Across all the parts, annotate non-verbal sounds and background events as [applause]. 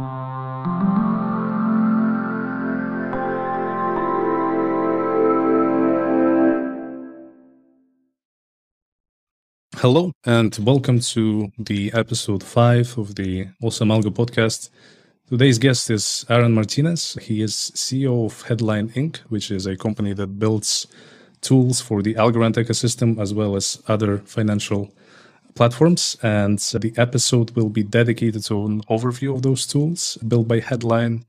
Hello, and welcome to the episode five of the Awesome Algo podcast. Today's guest is Aaron Martinez. He is CEO of Headline Inc., which is a company that builds tools for the Algorand ecosystem as well as other financial platforms. And the episode will be dedicated to an overview of those tools built by Headline.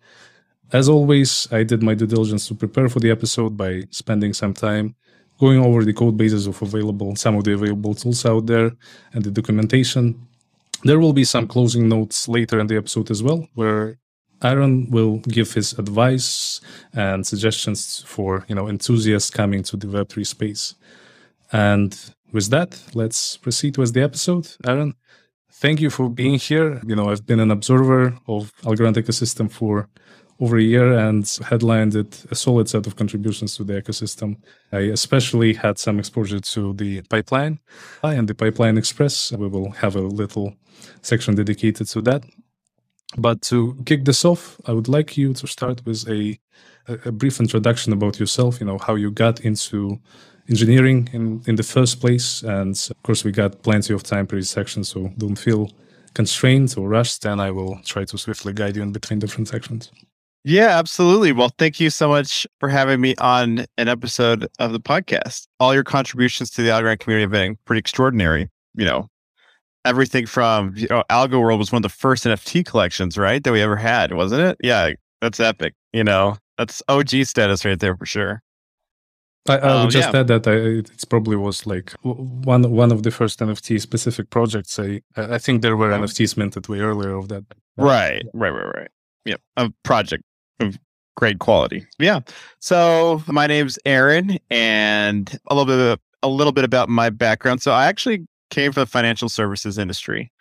As always, I did my due diligence to prepare for the episode by spending some time going over the code bases of available some of the available tools out there and the documentation. There will be some closing notes later in the episode as well, where Aaron will give his advice and suggestions for you know enthusiasts coming to the Web3 space. And with that, let's proceed with the episode. Aaron, thank you for being here. You know, I've been an observer of Algorand ecosystem for over a year and headlined it a solid set of contributions to the ecosystem. I especially had some exposure to the pipeline and the pipeline express. We will have a little section dedicated to that. But to kick this off, I would like you to start with a, a brief introduction about yourself, you know, how you got into engineering in, in the first place. And of course, we got plenty of time per section, so don't feel constrained or rushed, and I will try to swiftly guide you in between different sections. Yeah, absolutely. Well, thank you so much for having me on an episode of the podcast. All your contributions to the Algorand community have been pretty extraordinary. You know, everything from you know, Algo World was one of the first NFT collections, right, that we ever had, wasn't it? Yeah, that's epic. You know, that's OG status right there for sure. I, I would um, just yeah. add that I, it probably was like one one of the first NFT specific projects. I I think there were NFTs minted way earlier of that. Right, right, right, right. Yep, a project of great quality. Yeah. So my name's Aaron, and a little bit of, a little bit about my background. So I actually came from the financial services industry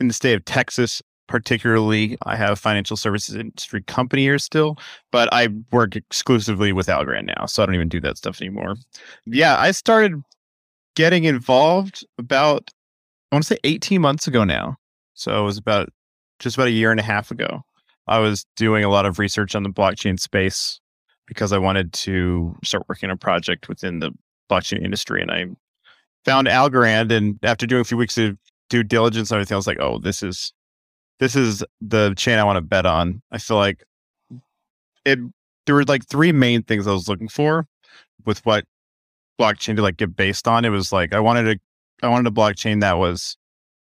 in the state of Texas. Particularly, I have financial services industry company here still, but I work exclusively with Algorand now, so I don't even do that stuff anymore. Yeah, I started getting involved about I want to say 18 months ago now. So it was about just about a year and a half ago. I was doing a lot of research on the blockchain space because I wanted to start working on a project within the blockchain industry. And I found Algorand. And after doing a few weeks of due diligence and everything, I was like, oh, this is this is the chain I want to bet on. I feel like it there were like three main things I was looking for with what blockchain to like get based on. It was like I wanted a I wanted a blockchain that was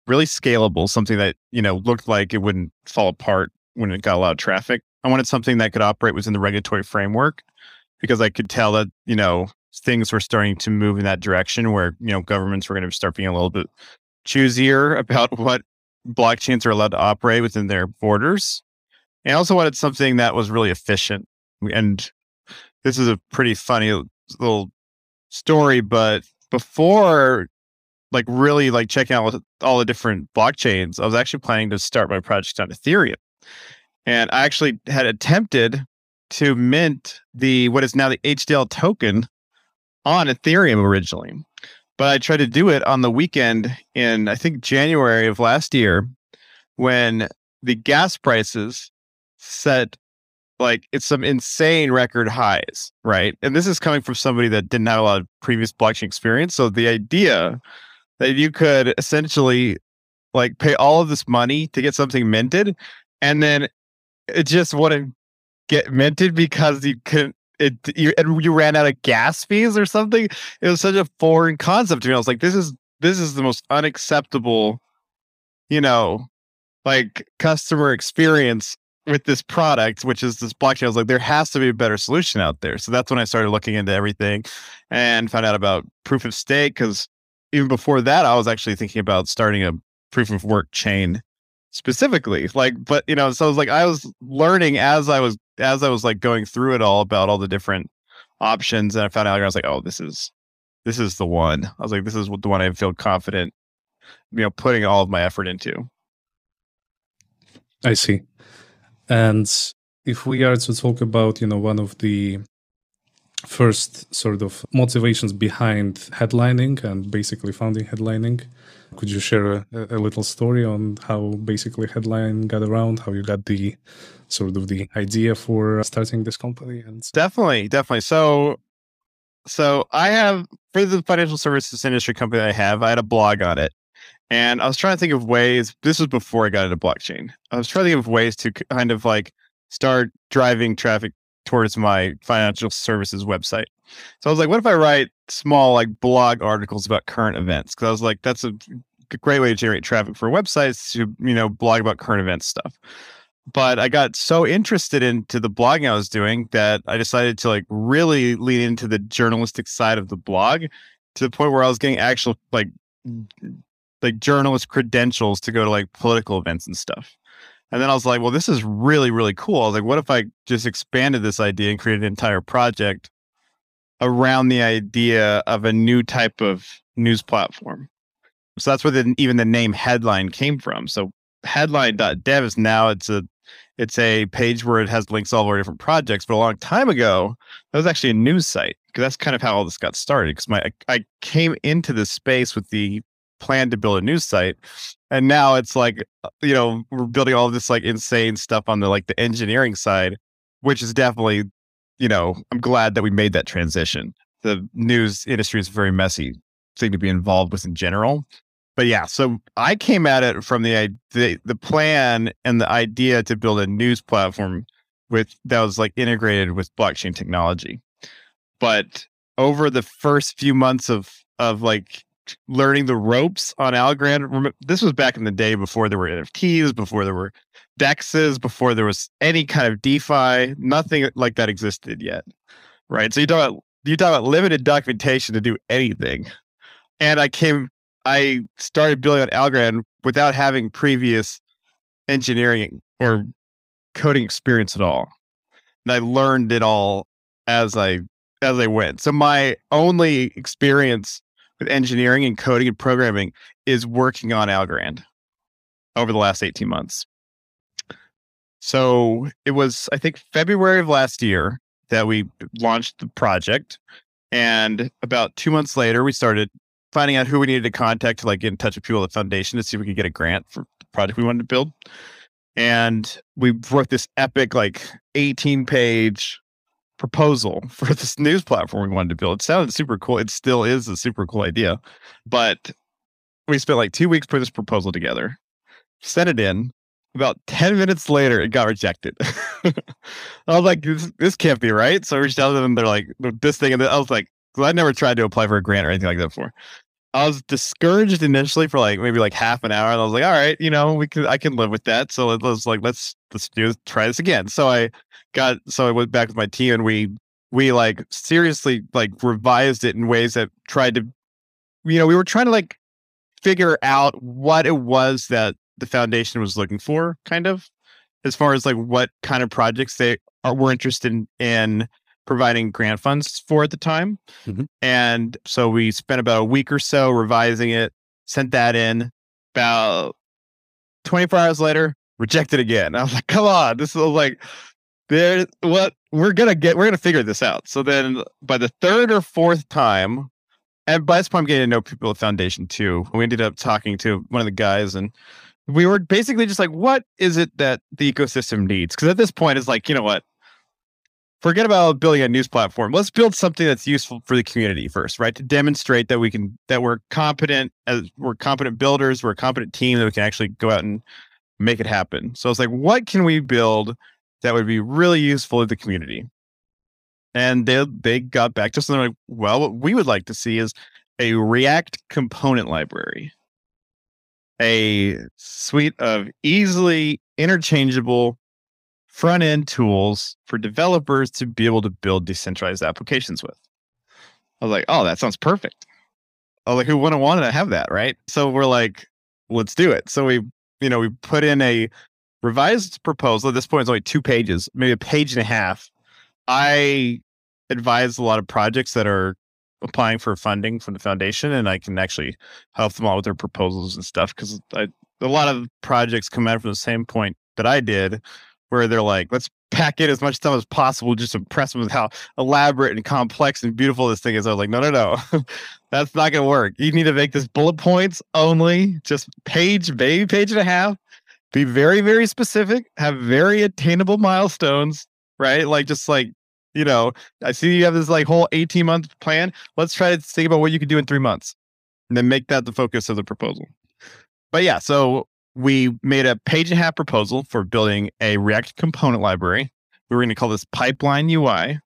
really scalable, something that, you know, looked like it wouldn't fall apart when it got a lot of traffic. I wanted something that could operate within the regulatory framework because I could tell that, you know, things were starting to move in that direction where, you know, governments were going to start being a little bit choosier [laughs] about what blockchains are allowed to operate within their borders. And I also wanted something that was really efficient. And this is a pretty funny little story, but before like really like checking out all the different blockchains, I was actually planning to start my project on Ethereum. And I actually had attempted to mint the what is now the HDL token on Ethereum originally. But I tried to do it on the weekend in I think January of last year when the gas prices set like it's some insane record highs, right? And this is coming from somebody that didn't have a lot of previous blockchain experience. So the idea that you could essentially like pay all of this money to get something minted and then it just wouldn't get minted because you couldn't it you and you ran out of gas fees or something. It was such a foreign concept to me. I was like, this is this is the most unacceptable, you know, like customer experience with this product, which is this blockchain. I was like, there has to be a better solution out there. So that's when I started looking into everything and found out about proof of stake. Cause even before that, I was actually thinking about starting a proof of work chain specifically like but you know so I was like I was learning as I was as I was like going through it all about all the different options and I found out I was like oh this is this is the one. I was like this is the one I feel confident you know putting all of my effort into. I see. And if we are to talk about you know one of the first sort of motivations behind Headline Inc and basically founding Headline Inc. Could you share a, a, little story on how basically headline got around, how you got the sort of the idea for starting this company? And definitely, definitely. So, so I have for the financial services industry company I have, I had a blog on it, and I was trying to think of ways. This was before I got into blockchain. I was trying to think of ways to kind of like start driving traffic towards my financial services website. So I was like, what if I write small like blog articles about current events? Because I was like, that's a great way to generate traffic for websites to you know blog about current events stuff. But I got so interested into the blogging I was doing that I decided to like really lean into the journalistic side of the blog to the point where I was getting actual like like journalist credentials to go to like political events and stuff. And then I was like, well, this is really, really cool. I was like, what if I just expanded this idea and created an entire project around the idea of a new type of news platform? So that's where the, even the name Headline came from. So headline.dev is now it's a it's a page where it has links all of our different projects. But a long time ago, that was actually a news site because that's kind of how all this got started. Because my I came into this space with the plan to build a news site and now it's like uh, you know we're building all this like insane stuff on the like the engineering side which is definitely you know i'm glad that we made that transition. The news industry is very messy thing to be involved with in general. But yeah so i came at it from the the, the plan and the idea to build a news platform with that was like integrated with blockchain technology. But over the first few months of of like learning the ropes on Algorand. This was back in the day before there were NFTs, before there were dexes, before there was any kind of DeFi. Nothing like that existed yet, right? So you talk about you talk about limited documentation to do anything, and I came, I started building on Algorand without having previous engineering or coding experience at all, and I learned it all as I as I went. So my only experience with engineering and coding and programming is working on Algorand over the last 18 months. So it was, I think, February of last year that we launched the project. And about two months later, we started finding out who we needed to contact to like get in touch with people at the foundation to see if we could get a grant for the project we wanted to build. And we wrote this epic, like 18 page proposal [laughs] for this news platform we wanted to build. It sounded super cool. It still is a super cool idea. But we spent like two weeks putting this proposal together, sent it in. About 10 minutes later, it got rejected. [laughs] I was like, this, this can't be right. So I reached out to them. They're like, this thing. And I was like, I never tried to apply for a grant or anything like that before. I was discouraged initially for like maybe like half an hour, and I was like, "All right, you know, we can I can live with that." So it was like, let's let's do try this again. So I got so I went back with my team, and we we like seriously like revised it in ways that tried to, you know, we were trying to like figure out what it was that the foundation was looking for, kind of, as far as like what kind of projects they are were interested in, in providing grant funds for at the time. Mm-hmm. And so we spent about a week or so revising it, sent that in. About 24 hours later, rejected again. I was like, come on, this is like there what we're gonna get we're gonna figure this out. So then by the third or fourth time, and by this point I'm getting to know people at Foundation too. We ended up talking to one of the guys and we were basically just like, what is it that the ecosystem needs? Because at this point, it's like, you know what? Forget about building a news platform. Let's build something that's useful for the community first, right? To demonstrate that we can that we're competent as we're competent builders, we're a competent team that we can actually go out and make it happen. So it's like, what can we build that would be really useful to the community? And they they got back to us and they're like, well, what we would like to see is a React component library. A suite of easily interchangeable front end tools for developers to be able to build decentralized applications with. I was like, oh, that sounds perfect. I was like, who wouldn't want to have that, right? So we're like, let's do it. So we, you know, we put in a revised proposal. At this point, it's only two pages, maybe a page and a half. I advise a lot of projects that are applying for funding from the foundation, and I can actually help them out with their proposals and stuff because a lot of projects come out from the same point that I did, where they're like, let's pack in as much stuff as possible, just impress them with how elaborate and complex and beautiful this thing is. I was like, no, no, no, [laughs] that's not going to work. You need to make this bullet points only, just page, maybe page and a half. Be very, very specific. Have very attainable milestones, right? Like just like you know, I see you have this like whole eighteen month plan. Let's try to think about what you could do in three months, and then make that the focus of the proposal. But yeah, so we made a page and a half proposal for building a React component library. We were going to call this Pipeline UI,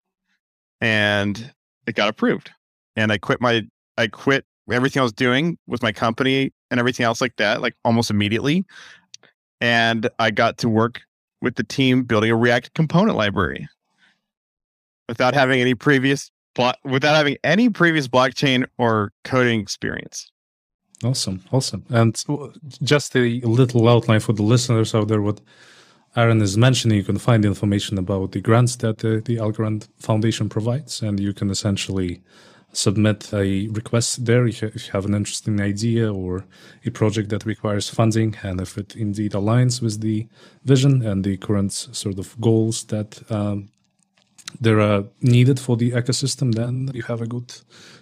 and it got approved. And I quit my I quit everything I was doing with my company and everything else like that, like almost immediately. And I got to work with the team building a React component library without having any previous without having any previous blockchain or coding experience. Awesome, awesome. And just a little outline for the listeners out there what Aaron is mentioning, you can find information about the grants that uh, the Algorand Foundation provides, and you can essentially submit a request there if you have an interesting idea or a project that requires funding, and if it indeed aligns with the vision and the current sort of goals that um, there are needed for the ecosystem, then you have a good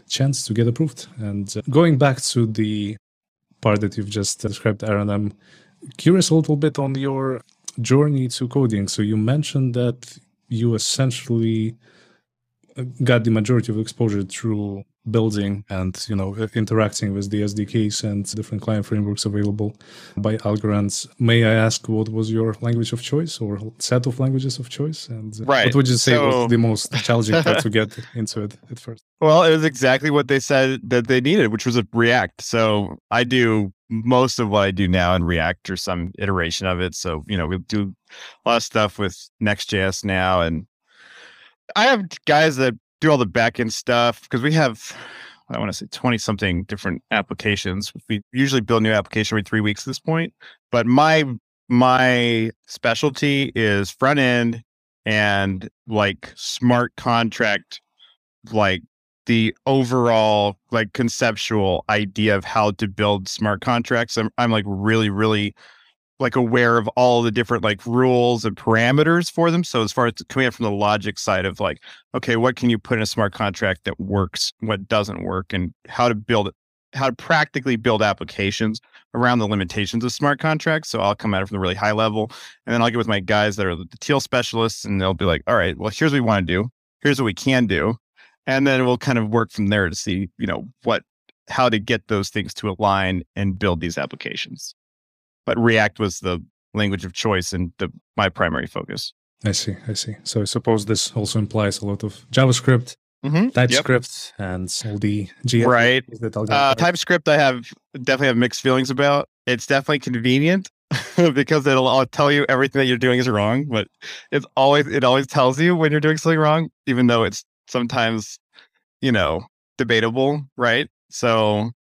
chance to get approved. And uh, going back to the part that you've just described, Aaron, I'm curious a little bit on your journey to coding. So you mentioned that you essentially got the majority of exposure through building and you know interacting with the SDKs and different client frameworks available by Algorand. May I ask what was your language of choice or set of languages of choice? And right. what would you say so... was the most challenging part to [laughs] get into it at first? Well, it was exactly what they said that they needed, which was a React. So I do most of what I do now in React or some iteration of it. So, you know, we do a lot of stuff with Next.js now and I have guys that do all the backend stuff because we have I want to say 20 something different applications. We usually build new application every three weeks at this point. But my my specialty is front end and like smart contract, like the overall like conceptual idea of how to build smart contracts. I'm I'm like really, really like aware of all the different like rules and parameters for them. So as far as coming up from the logic side of like, okay, what can you put in a smart contract that works, what doesn't work, and how to build it, how to practically build applications around the limitations of smart contracts. So I'll come at it from the really high level, and then I'll get with my guys that are the teal specialists, and they'll be like, all right, well, here's what we want to do, here's what we can do, and then we'll kind of work from there to see, you know, what how to get those things to align and build these applications but React was the language of choice and the my primary focus. I see. I see. So I suppose this also implies a lot of JavaScript, mm-hmm. TypeScript, yep. and all the right. Uh, TypeScript, I have definitely have mixed feelings about. It's definitely convenient [laughs] because it'll, it'll tell you everything that you're doing is wrong, but it's always it always tells you when you're doing something wrong, even though it's sometimes you know debatable, right? So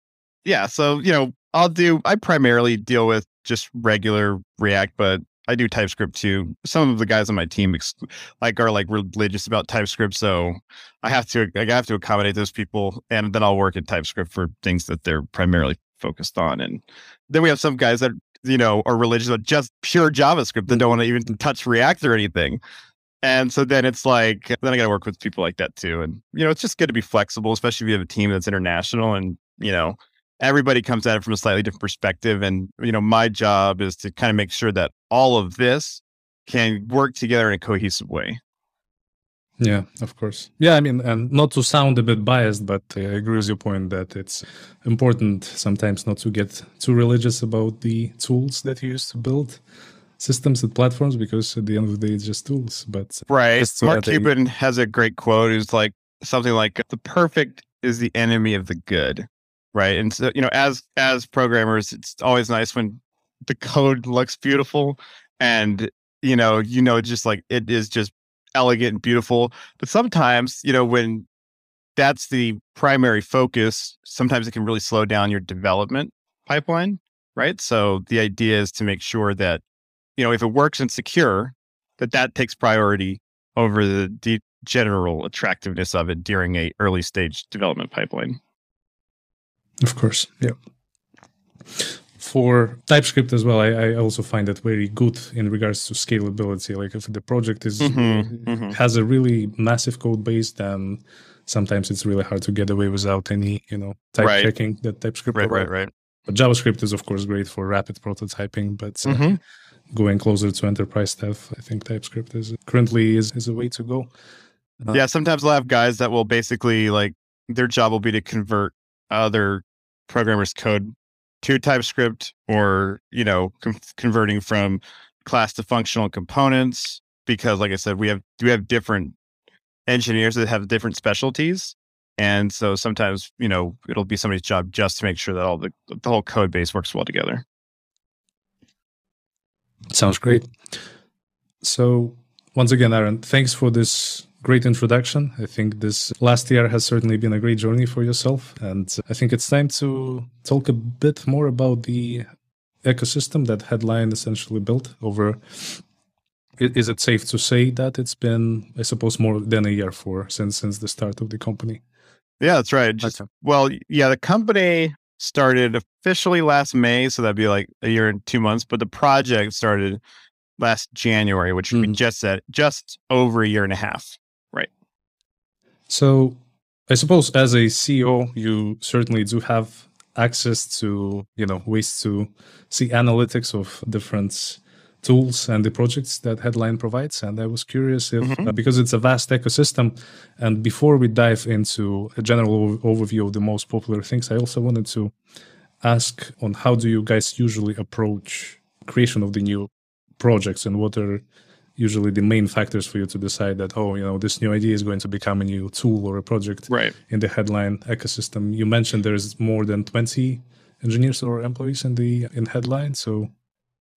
yeah, so you know I'll do. I primarily deal with just regular React, but I do TypeScript too. Some of the guys on my team ex- like are like religious about TypeScript, so I have to I have to accommodate those people, and then I'll work in TypeScript for things that they're primarily focused on. And then we have some guys that you know are religious about just pure JavaScript that don't want to even touch React or anything. And so then it's like then I got to work with people like that too. And you know, it's just good to be flexible, especially if you have a team that's international and you know everybody comes at it from a slightly different perspective. And, you know, my job is to kind of make sure that all of this can work together in a cohesive way. Yeah, of course. Yeah, I mean, and not to sound a bit biased, but uh, I agree with your point that it's important sometimes not to get too religious about the tools that you use to build systems and platforms because at the end of the day, it's just tools. But right, Mark Cuban has a great quote. It's like something like, "The perfect is the enemy of the good." Right? And so you know as as programmers it's always nice when the code looks beautiful and you know you know just like it is just elegant and beautiful. But sometimes you know when that's the primary focus sometimes it can really slow down your development pipeline right? So the idea is to make sure that you know if it works and secure that that takes priority over the, the general attractiveness of it during a early stage development pipeline of course, yeah. for TypeScript as well, I, I, also find it very good in regards to scalability. Like if the project is mm-hmm, mm-hmm. has a really massive code base, then sometimes it's really hard to get away without any, you know, type right. checking that TypeScript. Right, right, right. But JavaScript is of course great for rapid prototyping, but uh, mm-hmm. going closer to enterprise stuff, I think TypeScript is currently is, is a way to go. Uh, yeah, sometimes I'll have guys that will basically like their job will be to convert other programmers' code to TypeScript or, you know, com- converting from class to functional components because like I said, we have we have different engineers that have different specialties. And so sometimes, you know, it'll be somebody's job just to make sure that all the the whole code base works well together. Sounds great. So once again, Aaron, thanks for this great introduction. I think this last year has certainly been a great journey for yourself. And I think it's time to talk a bit more about the ecosystem that Headline essentially built over. Is it safe to say that it's been, I suppose, more than a year for since since the start of the company? Yeah, that's right. Just, well, yeah, the company started officially last May, so that'd be like a year and two months. But the project started last January, which mm. we just said just over a year and a half. So I suppose as a CEO, you certainly do have access to, you know, ways to see analytics of different tools and the projects that Headline provides. And I was curious if, mm-hmm. uh, because it's a vast ecosystem, and before we dive into a general overview of the most popular things, I also wanted to ask on how do you guys usually approach creation of the new projects and what are usually the main factors for you to decide that oh you know this new idea is going to become a new tool or a project right. in the headline ecosystem you mentioned there's more than 20 engineers or employees in the in headline so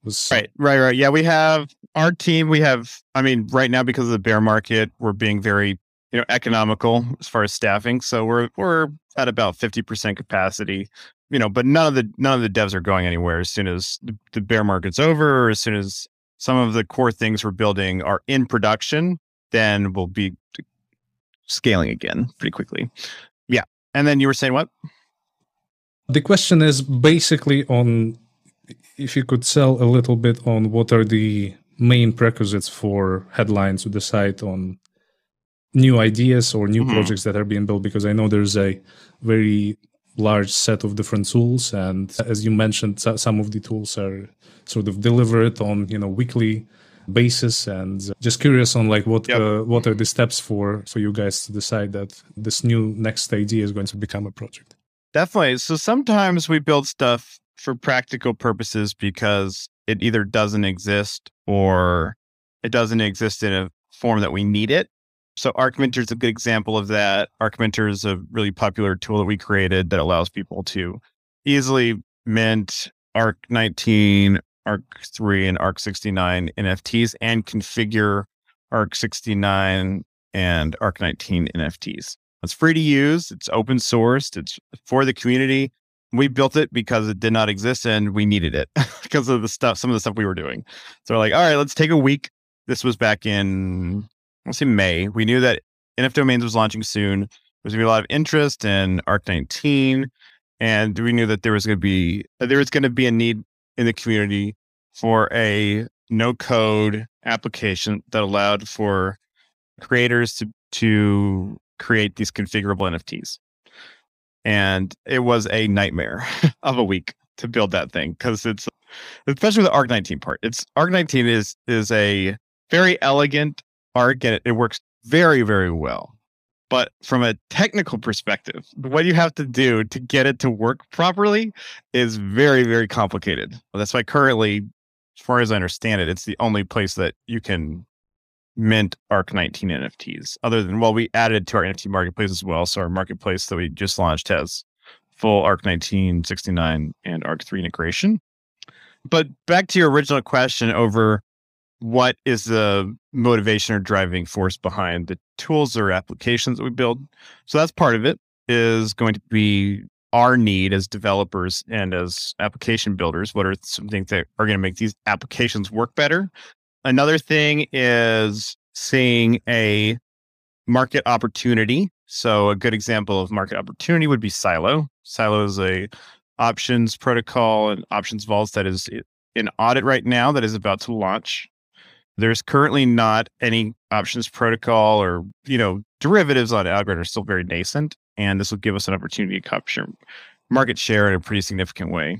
was right right right yeah we have our team we have i mean right now because of the bear market we're being very you know economical as far as staffing so we're we're at about 50% capacity you know but none of the none of the devs are going anywhere as soon as the, the bear market's over or as soon as some of the core things we're building are in production, then we'll be scaling again pretty quickly. Yeah. And then you were saying what? The question is basically on if you could sell a little bit on what are the main prerequisites for headlines to decide on new ideas or new mm-hmm. projects that are being built because I know there's a very large set of different tools. And as you mentioned some of the tools are sort of delivered on you know weekly basis. And just curious on like what yep. uh, what are the steps for for you guys to decide that this new next idea is going to become a project? Definitely. So sometimes we build stuff for practical purposes because it either doesn't exist or it doesn't exist in a form that we need it so ArcMinter is a good example of that. ArcMinter is a really popular tool that we created that allows people to easily mint Arc 19, Arc 3, and Arc 69 NFTs and configure Arc 69 and Arc 19 NFTs. It's free to use. It's open sourced. It's for the community. We built it because it did not exist and we needed it [laughs] because of the stuff, some of the stuff we were doing. So we're like, all right, let's take a week. This was back in let's say May, we knew that NF Domains was launching soon. There was going to be a lot of interest in Arc 19, and we knew that there was going to be uh, there was going to be a need in the community for a no code application that allowed for creators to to create these configurable NFTs. And it was a nightmare [laughs] of a week to build that thing because it's especially the Arc 19 part. It's Arc 19 is is a very elegant arc and it, it works very, very well. But from a technical perspective, what you have to do to get it to work properly is very, very complicated. That's why currently, as far as I understand it, it's the only place that you can mint ARC 19 NFTs. Other than, well, we added to our NFT marketplace as well. So our marketplace that we just launched has full ARC 19, 69, and ARC 3 integration. But back to your original question over what is the motivation or driving force behind the tools or applications that we build. So that's part of it is going to be our need as developers and as application builders. What are some things that are going to make these applications work better? Another thing is seeing a market opportunity. So a good example of market opportunity would be Silo. Silo is a options protocol and options vaults that is in audit right now that is about to launch. There's currently not any options protocol or, you know, derivatives on Algorand are still very nascent. And this will give us an opportunity to capture market share in a pretty significant way.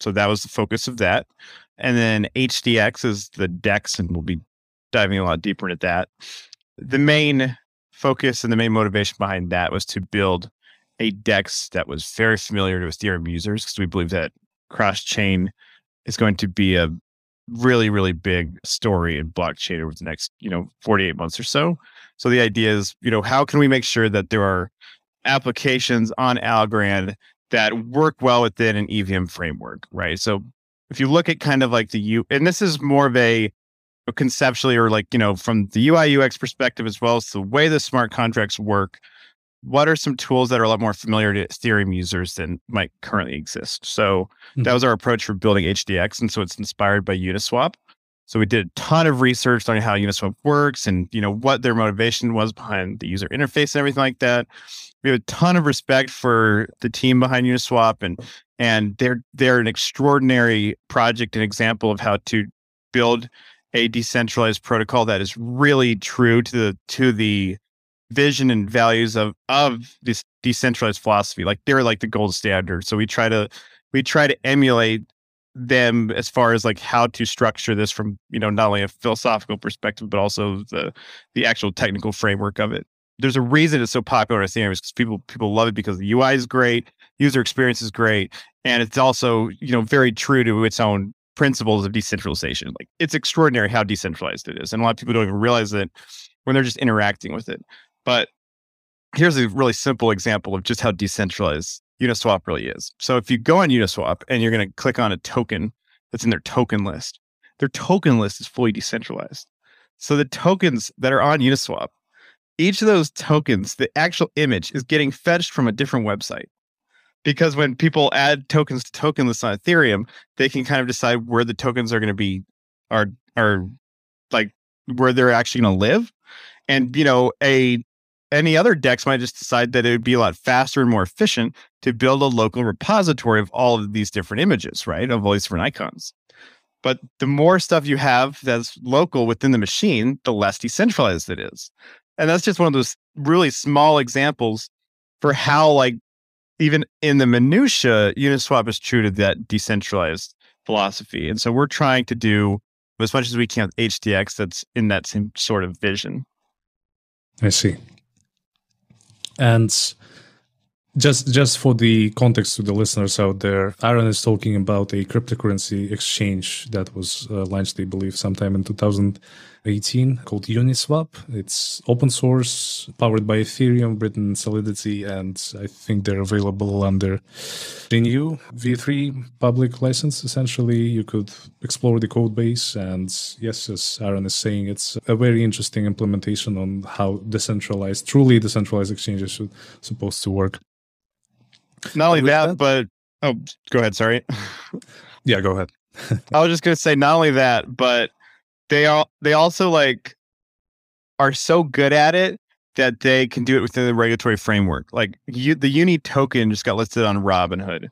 So that was the focus of that. And then HDX is the DEX, and we'll be diving a lot deeper into that. The main focus and the main motivation behind that was to build a DEX that was very familiar to Ethereum users because we believe that cross chain is going to be a really, really big story in blockchain over the next, you know, 48 months or so. So the idea is, you know, how can we make sure that there are applications on Algorand that work well within an EVM framework, right? So if you look at kind of like the U, and this is more of a conceptually or like, you know, from the UI UX perspective as well as the way the smart contracts work, what are some tools that are a lot more familiar to Ethereum users than might currently exist? So mm-hmm. that was our approach for building HDX. And so it's inspired by Uniswap. So we did a ton of research on how Uniswap works and you know what their motivation was behind the user interface and everything like that. We have a ton of respect for the team behind Uniswap and and they're they're an extraordinary project and example of how to build a decentralized protocol that is really true to the to the vision and values of of this decentralized philosophy. Like they're like the gold standard. So we try to we try to emulate them as far as like how to structure this from you know not only a philosophical perspective but also the the actual technical framework of it there's a reason it's so popular in Ethereum because people people love it because the UI is great, user experience is great, and it's also you know very true to its own principles of decentralization. Like it's extraordinary how decentralized it is, and a lot of people don't even realize it when they're just interacting with it. But here's a really simple example of just how decentralized Uniswap really is. So if you go on Uniswap and you're going to click on a token that's in their token list, their token list is fully decentralized. So the tokens that are on Uniswap, each of those tokens, the actual image is getting fetched from a different website. Because when people add tokens to token lists on Ethereum, they can kind of decide where the tokens are going to be, are are like where they're actually going to live. And you know, a any other DEX might just decide that it would be a lot faster and more efficient to build a local repository of all of these different images, right? Of all these different icons. But the more stuff you have that's local within the machine, the less decentralized it is. And that's just one of those really small examples for how, like, even in the minutia, Uniswap is true to that decentralized philosophy. And so we're trying to do as much as we can with HDX that's in that same sort of vision. I see. And just just for the context to the listeners out there, Aaron is talking about a cryptocurrency exchange that was uh, launched, I believe, sometime in 2018 called Uniswap. It's open source, powered by Ethereum, written in Solidity, and I think they're available under the GNU V3 public license. Essentially, you could explore the code base, and yes, as Aaron is saying, it's a very interesting implementation on how decentralized, truly decentralized exchanges should supposed to work. Not only that, that, but oh, go ahead. Sorry. [laughs] yeah, go ahead. [laughs] I was just gonna say not only that, but they all they also like are so good at it that they can do it within the regulatory framework. Like you, the Uni token just got listed on Robinhood,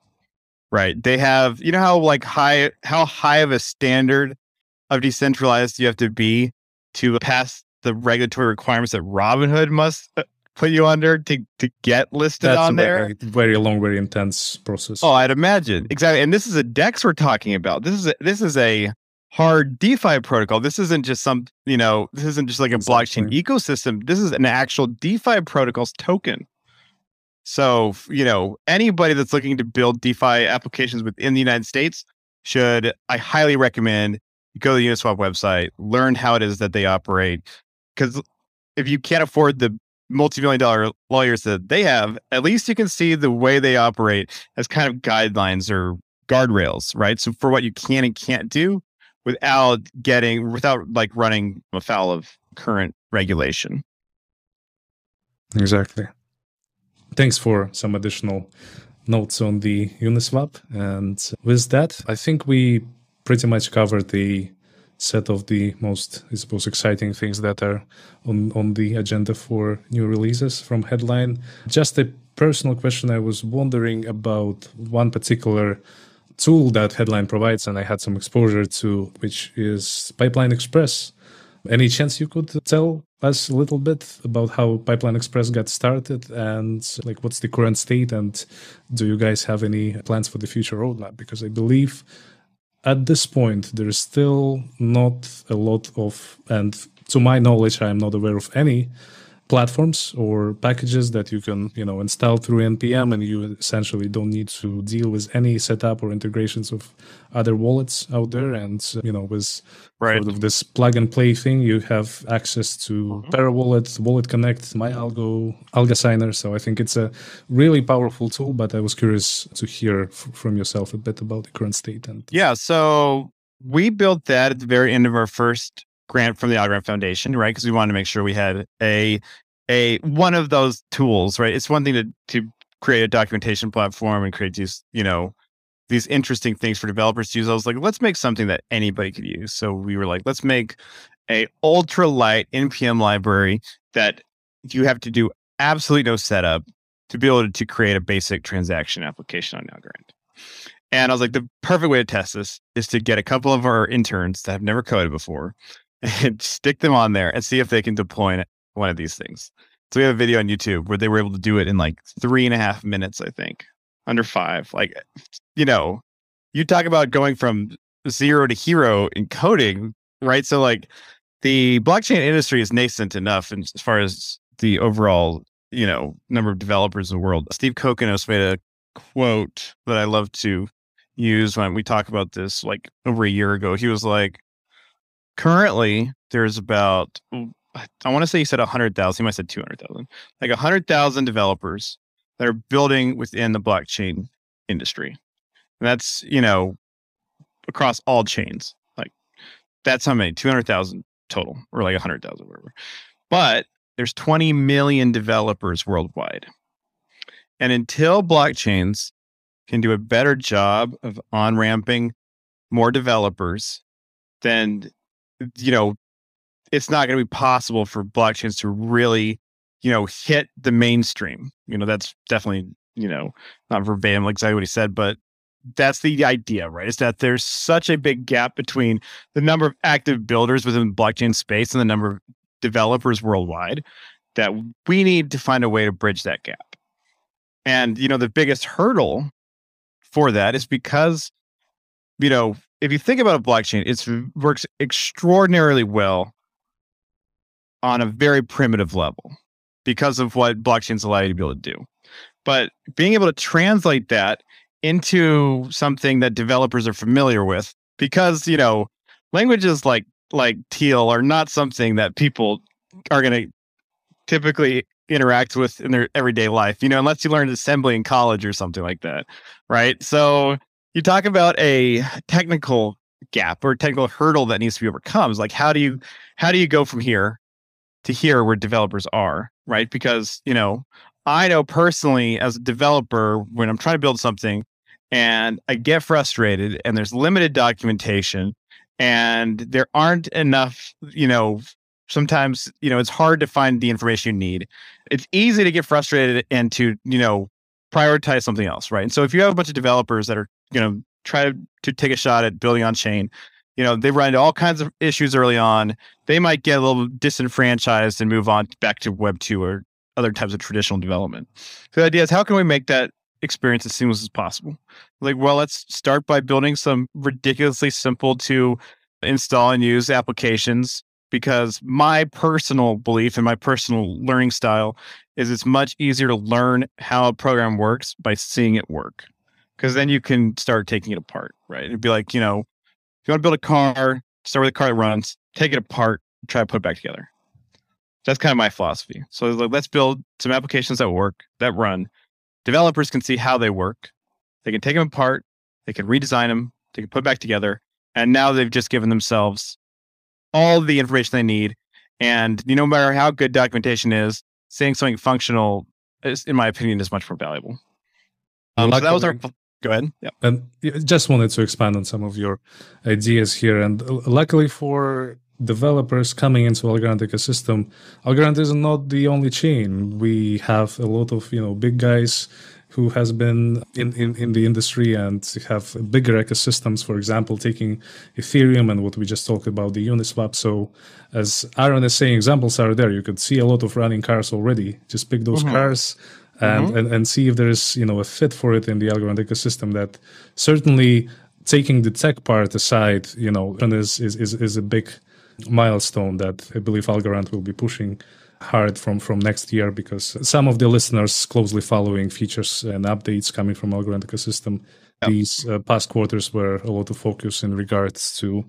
right? They have you know how like high how high of a standard of decentralized you have to be to pass the regulatory requirements that Robinhood must uh, put you under to to get listed That's on there. Very, very long, very intense process. Oh, I'd imagine exactly. And this is a Dex we're talking about. This is a, this is a hard DeFi protocol. This isn't just some you know. This isn't just like a exactly. blockchain ecosystem. This is an actual DeFi protocol's token. So you know anybody that's looking to build DeFi applications within the United States should I highly recommend go to the Uniswap website, learn how it is that they operate. Because if you can't afford the multi-million dollar lawyers that they have, at least you can see the way they operate as kind of guidelines or guardrails, right? So for what you can and can't do without getting without like running afoul of current regulation. Exactly. Thanks for some additional notes on the Uniswap. And with that, I think we pretty much covered the set of the most, I suppose, exciting things that are on, on the agenda for new releases from Headline. Just a personal question I was wondering about one particular tool that Headline provides, and I had some exposure to, which is Pipeline Express. Any chance you could tell us a little bit about how Pipeline Express got started and like what's the current state and do you guys have any plans for the future roadmap? Because I believe at this point there is still not a lot of and to my knowledge I am not aware of any platforms or packages that you can you know install through npm and you essentially don't need to deal with any setup or integrations of other wallets out there and you know with right. sort of this plug and play thing you have access to mm-hmm. ParaWallet, Wallet Connect, MyAlgo, AlgoSigner. So I think it's a really powerful tool. But I was curious to hear f- from yourself a bit about the current state. And yeah, so we built that at the very end of our first grant from the Algorand Foundation, right? Because we wanted to make sure we had a a one of those tools, right? It's one thing to to create a documentation platform and create these, you know, these interesting things for developers to use. I was like, let's make something that anybody could use. So we were like, let's make a ultra light npm library that you have to do absolutely no setup to be able to, create a basic transaction application on Algorand. And I was like, the perfect way to test this is to get a couple of our interns that have never coded before [laughs] and stick them on there and see if they can deploy one of these things. So we have a video on YouTube where they were able to do it in like three and a half minutes, I think, under five. Like, you know, you talk about going from zero to hero in coding, right? So like the blockchain industry is nascent enough and as far as the overall, you know, number of developers in the world. Steve Kokinos made a quote that I love to use when we talk about this like over a year ago. He was like, currently there's about I want to say you said 100,000. You might have said 200,000. Like 100,000 developers that are building within the blockchain industry. And that's, you know, across all chains. Like that's how many? 200,000 total or like 100,000, whatever. But there's 20 million developers worldwide. And until blockchains can do a better job of on ramping more developers, then, you know, it's not going to be possible for blockchains to really, you know, hit the mainstream. You know, that's definitely, you know, not verbatim like exactly what he said, but that's the idea, right? Is that there's such a big gap between the number of active builders within the blockchain space and the number of developers worldwide that we need to find a way to bridge that gap. And, you know, the biggest hurdle for that is because, you know, if you think about a blockchain, it works extraordinarily well on a very primitive level because of what blockchains allow you to be able to do. But being able to translate that into something that developers are familiar with, because you know, languages like like Teal are not something that people are going to typically interact with in their everyday life, you know, unless you learned assembly in college or something like that, right? So you talk about a technical gap or technical hurdle that needs to be overcome. Is like how do you how do you go from here to here where developers are, right? Because, you know, I know personally as a developer, when I'm trying to build something and I get frustrated and there's limited documentation and there aren't enough, you know, sometimes, you know, it's hard to find the information you need. It's easy to get frustrated and to, you know, prioritize something else, right? And so if you have a bunch of developers that are, you know, try to, to take a shot at building on chain, you know, they run into all kinds of issues early on. They might get a little disenfranchised and move on back to Web 2 or other types of traditional development. So the idea is how can we make that experience as seamless as possible? Like, well, let's start by building some ridiculously simple to install and use applications because my personal belief and my personal learning style is it's much easier to learn how a program works by seeing it work because then you can start taking it apart, right? It'd be like, you know, if you want to build a car, start with a car that runs, take it apart, try to put it back together. That's kind of my philosophy. So like, let's build some applications that work, that run. Developers can see how they work. They can take them apart. They can redesign them. They can put back together. And now they've just given themselves all the information they need. And you know, no matter how good documentation is, saying something functional, is, in my opinion, is much more valuable. Um, so that was our Go ahead. Yeah. And just wanted to expand on some of your ideas here. And luckily for developers coming into Algorand ecosystem, Algorand is not the only chain. We have a lot of you know big guys who has been in, in, in the industry and have bigger ecosystems, for example, taking Ethereum and what we just talked about, the Uniswap. So as Aaron is saying, examples are there. You could see a lot of running cars already. Just pick those mm-hmm. cars and, mm-hmm. and, and see if there's, you know, a fit for it in the Algorand ecosystem that certainly taking the tech part aside, you know, is, is, is, is a big milestone that I believe Algorand will be pushing hard from from next year because some of the listeners closely following features and updates coming from Algorand ecosystem. Yep. These uh, past quarters were a lot of focus in regards to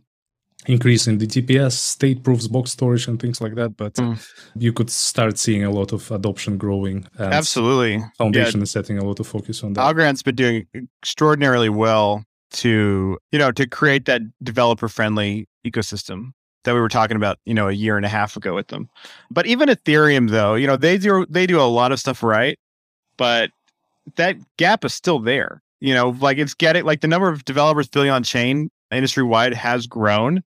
increasing the TPS, state proofs, box storage, and things like that. But mm. you could start seeing a lot of adoption growing. Absolutely, foundation yeah. is setting a lot of focus on that. Algorand's been doing extraordinarily well to you know to create that developer friendly ecosystem that we were talking about, you know, a year and a half ago with them. But even Ethereum, though, you know, they do they do a lot of stuff right, but that gap is still there. You know, like it's getting like the number of developers building on chain industry wide has grown,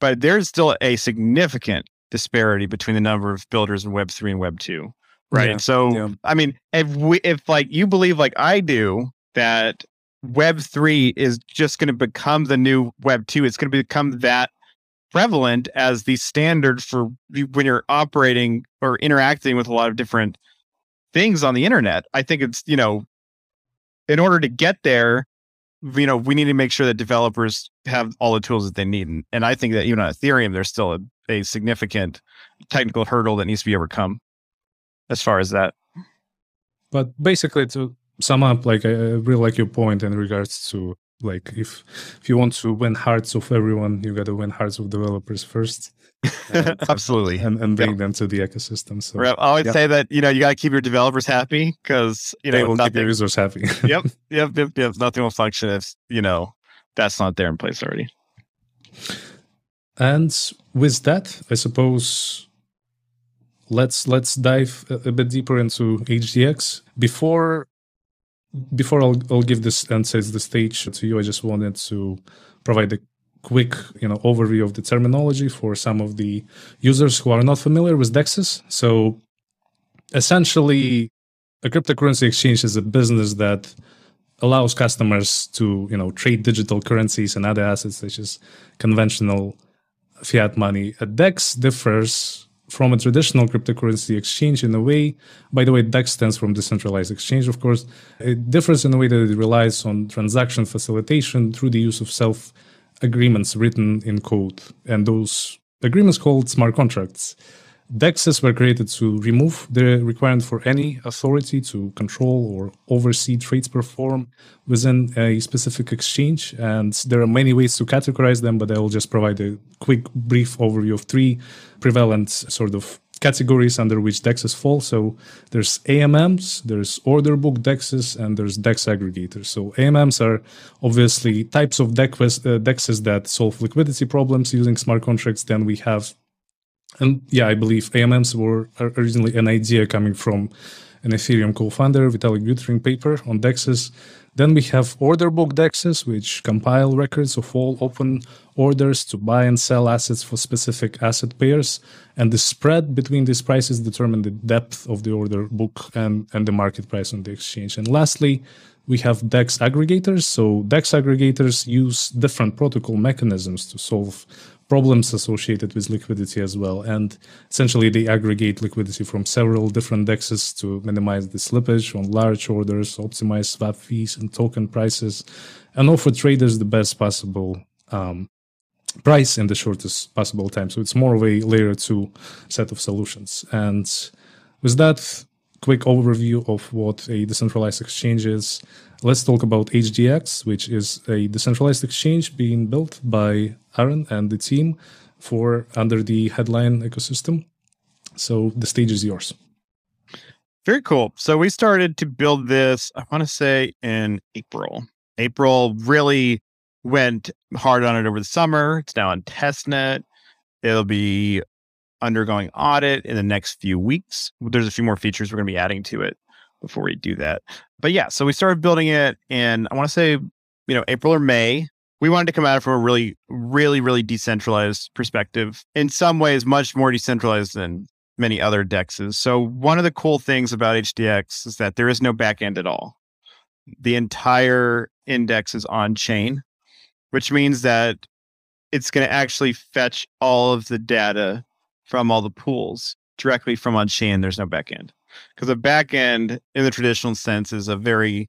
but there's still a significant disparity between the number of builders in Web three and Web two. Right. Yeah, so yeah. I mean, if we if like you believe like I do that Web three is just going to become the new Web two, it's going to become that prevalent as the standard for when you're operating or interacting with a lot of different things on the internet. I think it's, you know, in order to get there, you know, we need to make sure that developers have all the tools that they need. And, and I think that even on Ethereum, there's still a, a significant technical hurdle that needs to be overcome as far as that. But basically, to sum up, like I really like your point in regards to like if if you want to win hearts of everyone you got to win hearts of developers first. [laughs] And, absolutely. and, and bring yep. them to the ecosystem so. I always yep. say that you know you got to keep your developers happy because you know they will nothing, keep your users happy. [laughs] Yep, yep yep yep nothing will function if you know that's not there in place already. And with that i suppose let's let's dive a, a bit deeper into hdx before before I'll, I'll give this and says the stage to you, I just wanted to provide a quick you know overview of the terminology for some of the users who are not familiar with DEXs. So essentially, a cryptocurrency exchange is a business that allows customers to you know trade digital currencies and other assets such as conventional fiat money. A DEX differs from a traditional cryptocurrency exchange in a way. By the way, DEX stands from decentralized exchange, of course. It differs in a way that it relies on transaction facilitation through the use of self agreements written in code. And those agreements called smart contracts. DEXs were created to remove the requirement for any authority to control or oversee trades performed within a specific exchange. And there are many ways to categorize them, but I will just provide a quick, brief overview of three prevalent sort of categories under which DEXs fall. So there's AMMs, there's order book DEXs, and there's DEX aggregators. So AMMs are obviously types of DEXs uh, that solve liquidity problems using smart contracts. Then we have and yeah, I believe AMMs were originally an idea coming from an Ethereum co-founder, Vitalik Buterin paper on DEXs. Then we have order book DEXs, which compile records of all open orders to buy and sell assets for specific asset pairs. And the spread between these prices determine the depth of the order book and, and the market price on the exchange. And lastly, we have DEX aggregators. So DEX aggregators use different protocol mechanisms to solve problems associated with liquidity as well. And essentially, they aggregate liquidity from several different dexes to minimize the slippage on large orders, optimize swap fees and token prices, and offer traders the best possible um, price in the shortest possible time. So it's more of a layer two set of solutions. And with that quick overview of what a decentralized exchange is, let's talk about HDX, which is a decentralized exchange being built by Aaron and the team for under the headline ecosystem. So the stage is yours. Very cool. So we started to build this, I want to say in April. April really went hard on it over the summer. It's now on testnet. It'll be undergoing audit in the next few weeks. There's a few more features we're going to be adding to it. before we do that. But yeah, so we started building it in I want to say, you know, April or May. We wanted to come at it from a really, really, really decentralized perspective. In some ways, much more decentralized than many other dexes. So one of the cool things about HDX is that there is no backend at all. The entire index is on chain, which means that it's going to actually fetch all of the data from all the pools directly from on chain. There's no backend because a backend in the traditional sense is a very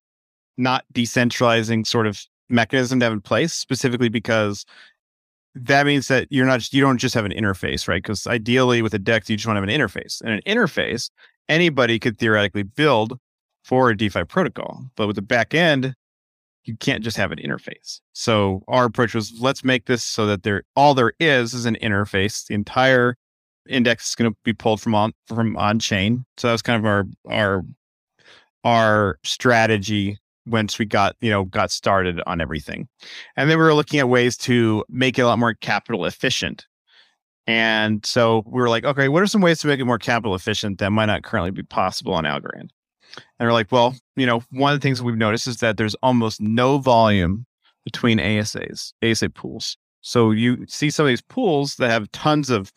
not decentralizing sort of mechanism to have in place, specifically because that means that you're not you don't just have an interface, right? Because ideally with a DEX, you just want to have an interface. And an interface, anybody could theoretically build for a DeFi protocol. But with the back end, you can't just have an interface. So our approach was let's make this so that there all there is is an interface. The entire index is going to be pulled from on from on chain. So that was kind of our our our strategy once we got you know got started on everything. And then we were looking at ways to make it a lot more capital efficient. And so we were like okay what are some ways to make it more capital efficient that might not currently be possible on algorand? And we're like well you know one of the things we've noticed is that there's almost no volume between asas asa pools. So you see some of these pools that have tons of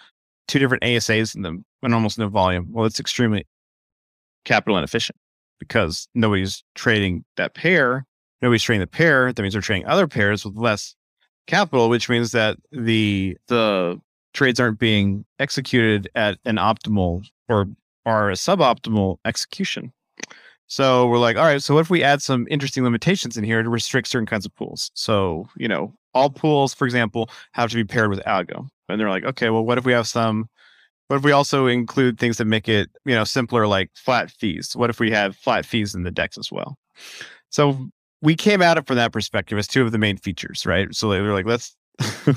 two different asas in them and almost no volume. Well it's extremely capital inefficient because nobody's trading that pair. Nobody's trading the pair. That means they're trading other pairs with less capital, which means that the the trades aren't being executed at an optimal or are a suboptimal execution. So we're like, all right, so what if we add some interesting limitations in here to restrict certain kinds of pools? So, you know, all pools, for example, have to be paired with algo. And they're like, okay, well, what if we have some what if we also include things that make it, you know, simpler like flat fees? What if we have flat fees in the DEX as well? So we came at it from that perspective as two of the main features, right? So they were like, let's [laughs] this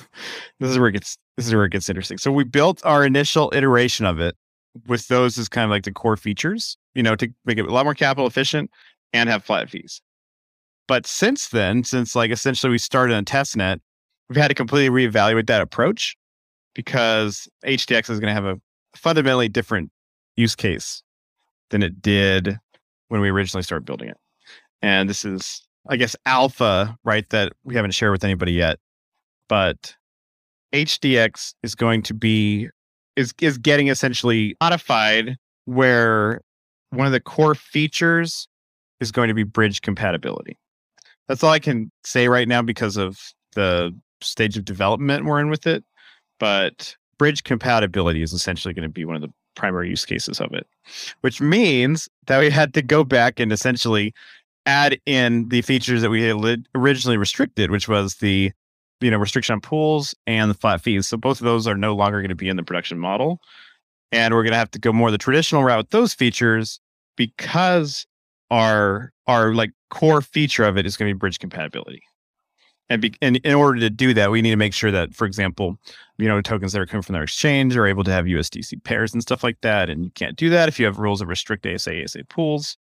is where it gets this is where it gets interesting. So we built our initial iteration of it with those as kind of like the core features, you know, to make it a lot more capital efficient and have flat fees. But since then, since like essentially we started on testnet, we've had to completely reevaluate that approach because HDX is going to have a fundamentally different use case than it did when we originally started building it. And this is, I guess, alpha, right? That we haven't shared with anybody yet. But HDX is going to be is is getting essentially modified where one of the core features is going to be bridge compatibility. That's all I can say right now because of the stage of development we're in with it but bridge compatibility is essentially going to be one of the primary use cases of it, which means that we had to go back and essentially add in the features that we had originally restricted, which was the you know restriction on pools and the flat fees. So both of those are no longer going to be in the production model, and we're going to have to go more the traditional route with those features because our our like core feature of it is going to be bridge compatibility. And, be, and in order to do that, we need to make sure that, for example, you know, tokens that are coming from their exchange are able to have USDC pairs and stuff like that. And you can't do that if you have rules that restrict ASA, ASA pools.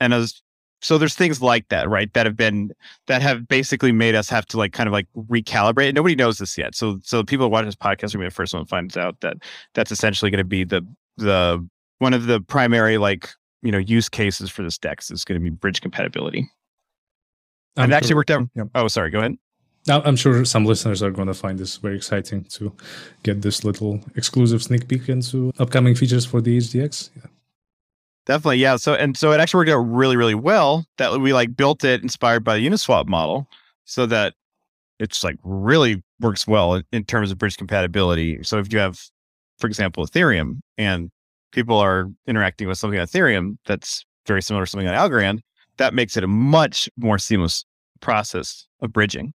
And as so there's things like that, right? That have been that have basically made us have to like kind of like recalibrate. Nobody knows this yet. So so people watch this podcast are gonna be the first one finds out that that's essentially gonna be the the one of the primary like you know use cases for this DEX is gonna be bridge compatibility. And it actually worked out. Mm, yeah. Oh, sorry. Go ahead. Now, I'm sure some listeners are going to find this very exciting to get this little exclusive sneak peek into upcoming features for the HDX. Yeah. Definitely, yeah. So and so it actually worked out really, really well that we like built it inspired by the Uniswap model, so that it's like really works well in terms of bridge compatibility. So if you have, for example, Ethereum and people are interacting with something on Ethereum that's very similar to something on Algorand, that makes it a much more seamless process of bridging.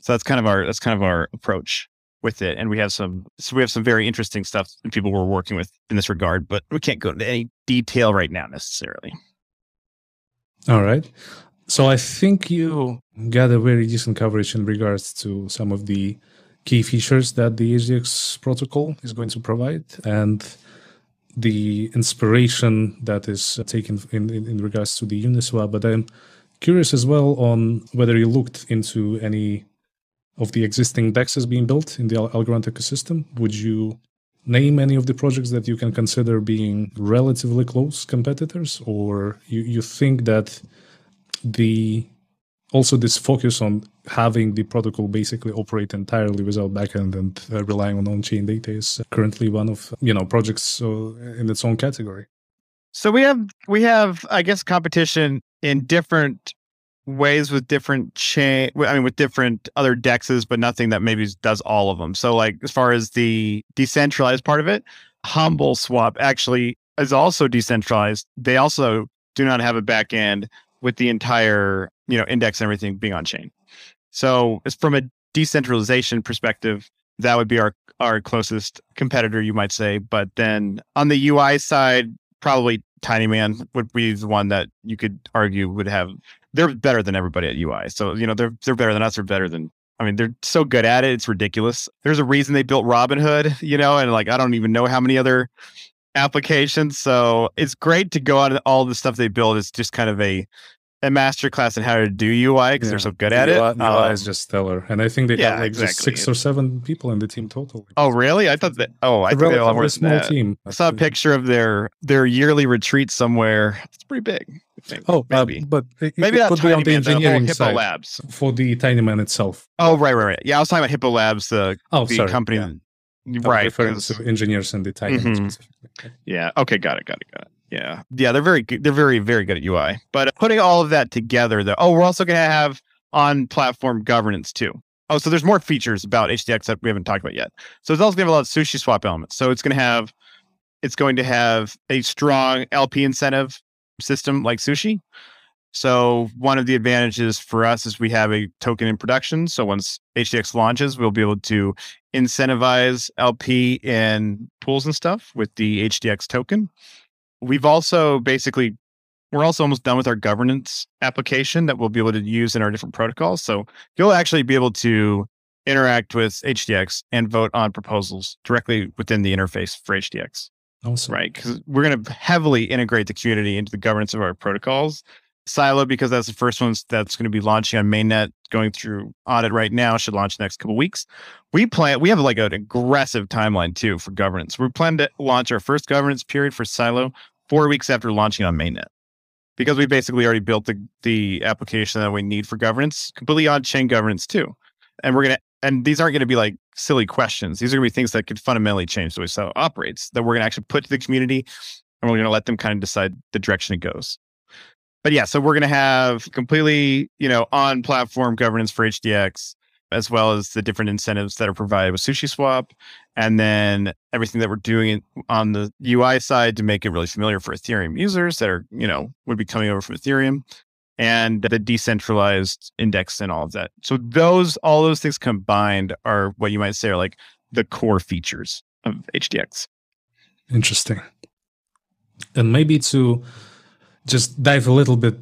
So that's kind of our that's kind of our approach with it. And we have some so we have some very interesting stuff and people we're working with in this regard, but we can't go into any detail right now necessarily. All right. So I think you got a very decent coverage in regards to some of the key features that the HDX protocol is going to provide and the inspiration that is taken in, in, in regards to the Uniswap. But I'm curious as well on whether you looked into any of the existing dexes being built in the Algorand ecosystem. Would you name any of the projects that you can consider being relatively close competitors, or you, you think that the also this focus on having the protocol basically operate entirely without backend and uh, relying on on-chain data is currently one of you know projects uh, in its own category. So we have we have I guess competition in different ways with different chain i mean with different other dexes but nothing that maybe does all of them so like as far as the decentralized part of it humble swap actually is also decentralized they also do not have a backend with the entire you know index and everything being on chain so it's from a decentralization perspective that would be our our closest competitor you might say but then on the ui side probably Tinyman would be the one that you could argue would have they're better than everybody at UI. So, you know, they're they're better than us, they're better than I mean, they're so good at it, it's ridiculous. There's a reason they built Robinhood, you know, and like I don't even know how many other applications. So it's great to go on all the stuff they build. It's just kind of a a master class in how to do UI because yeah. they're so good at UI, it. UI um, is just stellar, and I think they yeah, have like exactly. just six or seven people in the team total. Oh, really? I thought that. Oh, I think they have a small team. I saw a picture of their their yearly retreat somewhere. It's pretty big. Oh, uh, maybe, uh, but it, maybe it could be on the engineering Hippo side Labs for the Tiny Man itself. Oh, right, right, right. Yeah, I was talking about Hipo Labs, the oh, the sorry, company. Yeah. Right, referring to engineers and the Tinyman mm-hmm. specifically. Yeah. Okay. Got it. Got it. Got it. Yeah. Yeah. They're very good. They're very, very good at UI. But uh, putting all of that together, though, oh, we're also going to have on platform governance too. Oh, so there's more features about HDX that we haven't talked about yet. So it's also going to have a lot of sushi swap elements. So it's going to have, it's going to have a strong LP incentive system like sushi. So one of the advantages for us is we have a token in production. So once HDX launches, we'll be able to incentivize LP in pools and stuff with the HDX token we've also basically we're also almost done with our governance application that we'll be able to use in our different protocols. So you'll actually be able to interact with HDX and vote on proposals directly within the interface for HDX. Awesome. Right. Because we're going to heavily integrate the community into the governance of our protocols. Silo, because that's the first one that's going to be launching on mainnet, going through audit right now, should launch next couple weeks. We plan, we have like an aggressive timeline too for governance. We plan to launch our first governance period for Silo four weeks after launching on mainnet because we basically already built the, the application that we need for governance, completely on chain governance too. And we're going to, and these aren't going to be like silly questions. These are going to be things that could fundamentally change the way Silo operates that we're going to actually put to the community and we're going to let them kind of decide the direction it goes. But yeah, so we're going to have completely, you know, on platform governance for HDX as well as the different incentives that are provided with Sushi Swap, and then everything that we're doing on the UI side to make it really familiar for Ethereum users that are, you know, would be coming over from Ethereum, and the decentralized index and all of that. So those, all those things combined are what you might say are like the core features of HDX. Interesting. And maybe to just dive a little bit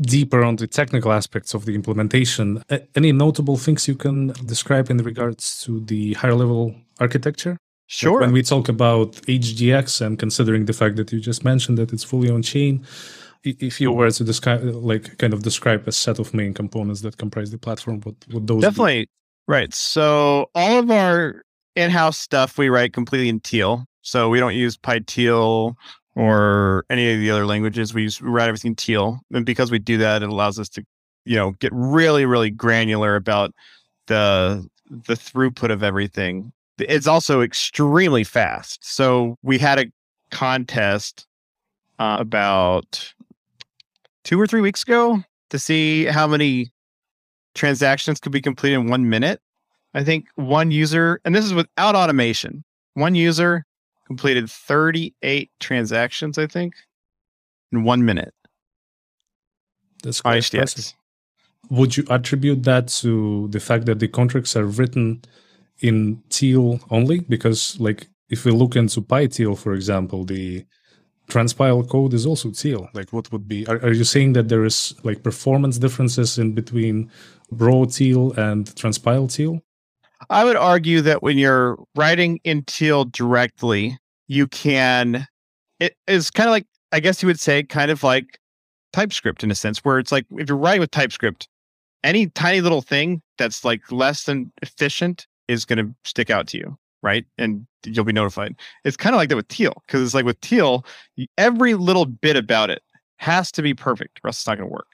deeper on the technical aspects of the implementation, any notable things you can describe in regards to the higher level architecture? Sure. Like when we talk about HDX and considering the fact that you just mentioned that it's fully on chain, if you were to describe, like, kind of describe a set of main components that comprise the platform, what would those definitely be? right? So all of our in-house stuff we write completely in Teal. So we don't use PyTeal or any of the other languages. We, use, we write everything teal. And because we do that, it allows us to, you know, get really, really granular about the the throughput of everything. It's also extremely fast. So we had a contest uh, about two or three weeks ago to see how many transactions could be completed in one minute. I think one user, and this is without automation, one user completed 38 transactions, I think, in one minute. That's quite impressive. Would you attribute that to the fact that the contracts are written in Teal only? Because, like, if we look into PyTeal, for example, the transpile code is also Teal. Like, what would be? Are, are you saying that there is like performance differences in between raw Teal and transpile Teal? I would argue that when you're writing in Teal directly, you can, it is kind of like, I guess you would say, kind of like TypeScript in a sense, where it's like if you're writing with TypeScript, any tiny little thing that's like less than efficient is going to stick out to you. right? And you'll be notified. It's kind of like that with teal because it's like with teal, every little bit about it has to be perfect, or else it's not going to work,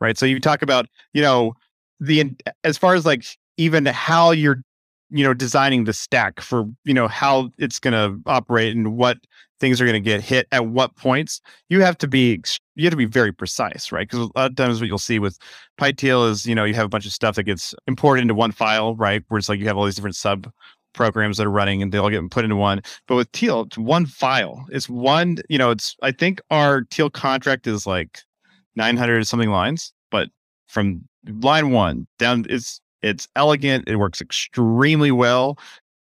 right? So you talk about, you know, the as far as like even how you're, you know, designing the stack for, you know, how it's going to operate and what things are going to get hit at what points. You have to be you have to be very precise, right? Because a lot of times what you'll see with PyTeal is, you know, you have a bunch of stuff that gets imported into one file, right? Where it's like you have all these different sub programs that are running and they all get put into one. But with Teal, it's one file. It's one, you know, it's I think our Teal contract is like 900 something lines, but from line one down, it's it's elegant. It works extremely well,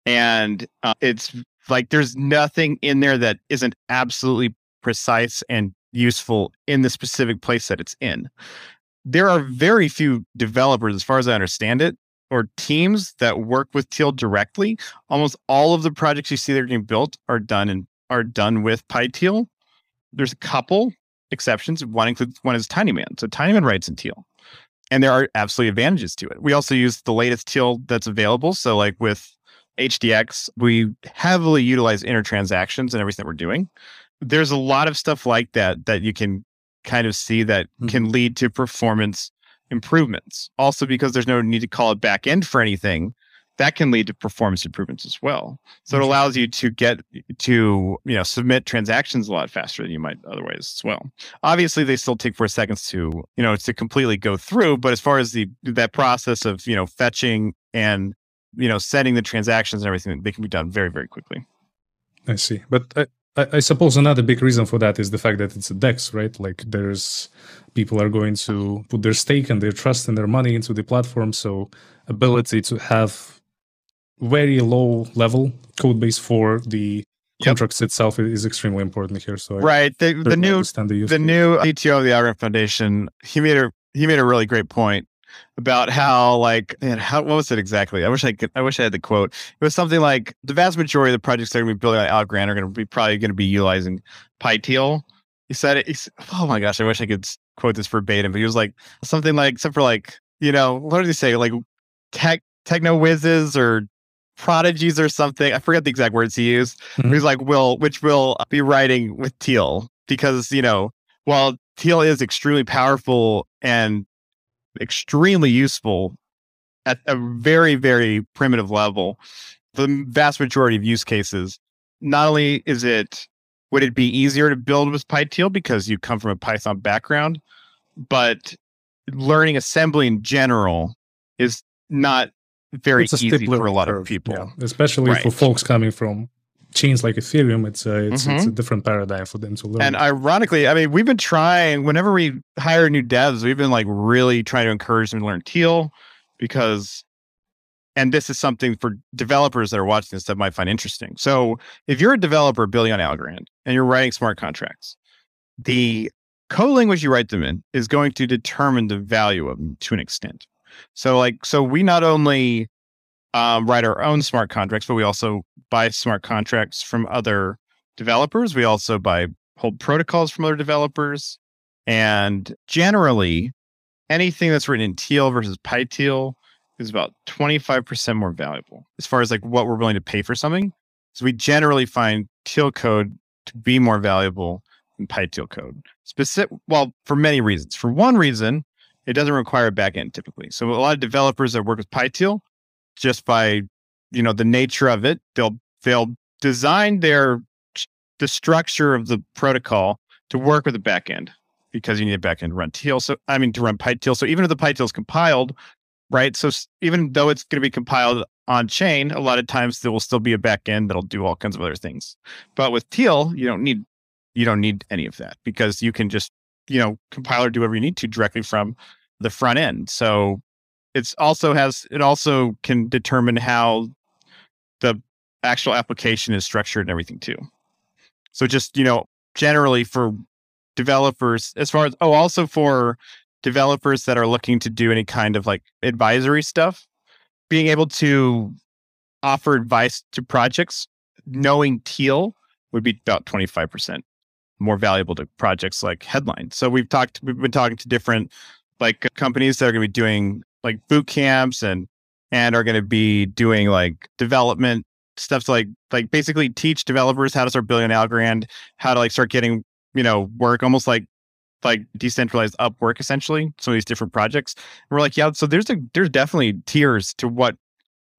and uh, it's like there's nothing in there that isn't absolutely precise and useful in the specific place that it's in. There are very few developers, as far as I understand it, or teams that work with Teal directly. Almost all of the projects you see that are getting built are done and are done with PyTeal. There's a couple exceptions. One includes one is TinyMan. So TinyMan writes in Teal. And there are absolutely advantages to it. We also use the latest Teal that's available. So like with HDX, we heavily utilize inner transactions and everything that we're doing. There's a lot of stuff like that that you can kind of see that mm-hmm. can lead to performance improvements. Also, because there's no need to call it back end for anything, that can lead to performance improvements as well. So it mm-hmm. allows you to get to you know submit transactions a lot faster than you might otherwise as well. Obviously, they still take four seconds to you know to completely go through, but as far as the that process of you know fetching and you know setting the transactions and everything, they can be done very very quickly. I see, but I, I, suppose another big reason for that is the fact that it's a DEX, right? Like there's people are going to put their stake and their trust and their money into the platform. So ability to have very low level code base for the yep. contracts itself is extremely important here. So right, the, the new the, the new CTO of the Algorand Foundation, he made a he made a really great point about how like man, how what was it exactly? I wish I could I wish I had the quote. It was something like the vast majority of the projects that are going to be building on Algorand are going to be probably going to be utilizing PyTeal. He said it. He's, oh my gosh, I wish I could quote this verbatim. But he was like something like except for like you know what did he say like tech techno whizzes or prodigies or something. I forget the exact words he used. Mm-hmm. He's like will which will be writing with Teal because you know while Teal is extremely powerful and extremely useful at a very, very primitive level. The vast majority of use cases, not only is it would it be easier to build with PyTeal because you come from a Python background, but learning assembly in general is not very easy for a lot curve, of people, yeah. especially right. for folks coming from chains like Ethereum, it's a it's, mm-hmm. it's a mm-hmm. different paradigm for them to learn. And ironically, I mean, we've been trying whenever we hire new devs, we've been like really trying to encourage them to learn Teal because and this is something for developers that are watching this that might find interesting. So if you're a developer building on Algorand and you're writing smart contracts, the code language you write them in is going to determine the value of them to an extent. So like so we not only um, write our own smart contracts, but we also buy smart contracts from other developers. We also buy hold protocols from other developers. And generally, anything that's written in Teal versus PyTeal is about 25% more valuable as far as like what we're willing to pay for something. So we generally find Teal code to be more valuable than PyTeal code. Specific, well, for many reasons. For one reason, it doesn't require a backend typically. So a lot of developers that work with PyTeal just by you know the nature of it they'll they'll design their the structure of the protocol to work with the backend because you need a backend to run teal. So i mean to run pyteal. So even if the pyteal is compiled right? So even though it's going to be compiled on chain a lot of times there will still be a backend that'll do all kinds of other things. But with teal you don't need you don't need any of that because you can just you know compile or do whatever you need to directly from the front end so it's also has it also can determine how the actual application is structured and everything too. So just, you know, generally for developers as far as oh also for developers that are looking to do any kind of like advisory stuff, being able to offer advice to projects knowing teal would be about 25% more valuable to projects like headline. So we've talked we've been talking to different like companies that are going to be doing like boot camps and and are going to be doing like development stuff to like like basically teach developers how to start building an Algorand, how to like start getting you know work almost like like decentralized Upwork essentially. Some of these different projects. And we're like, yeah, so there's a there's definitely tiers to what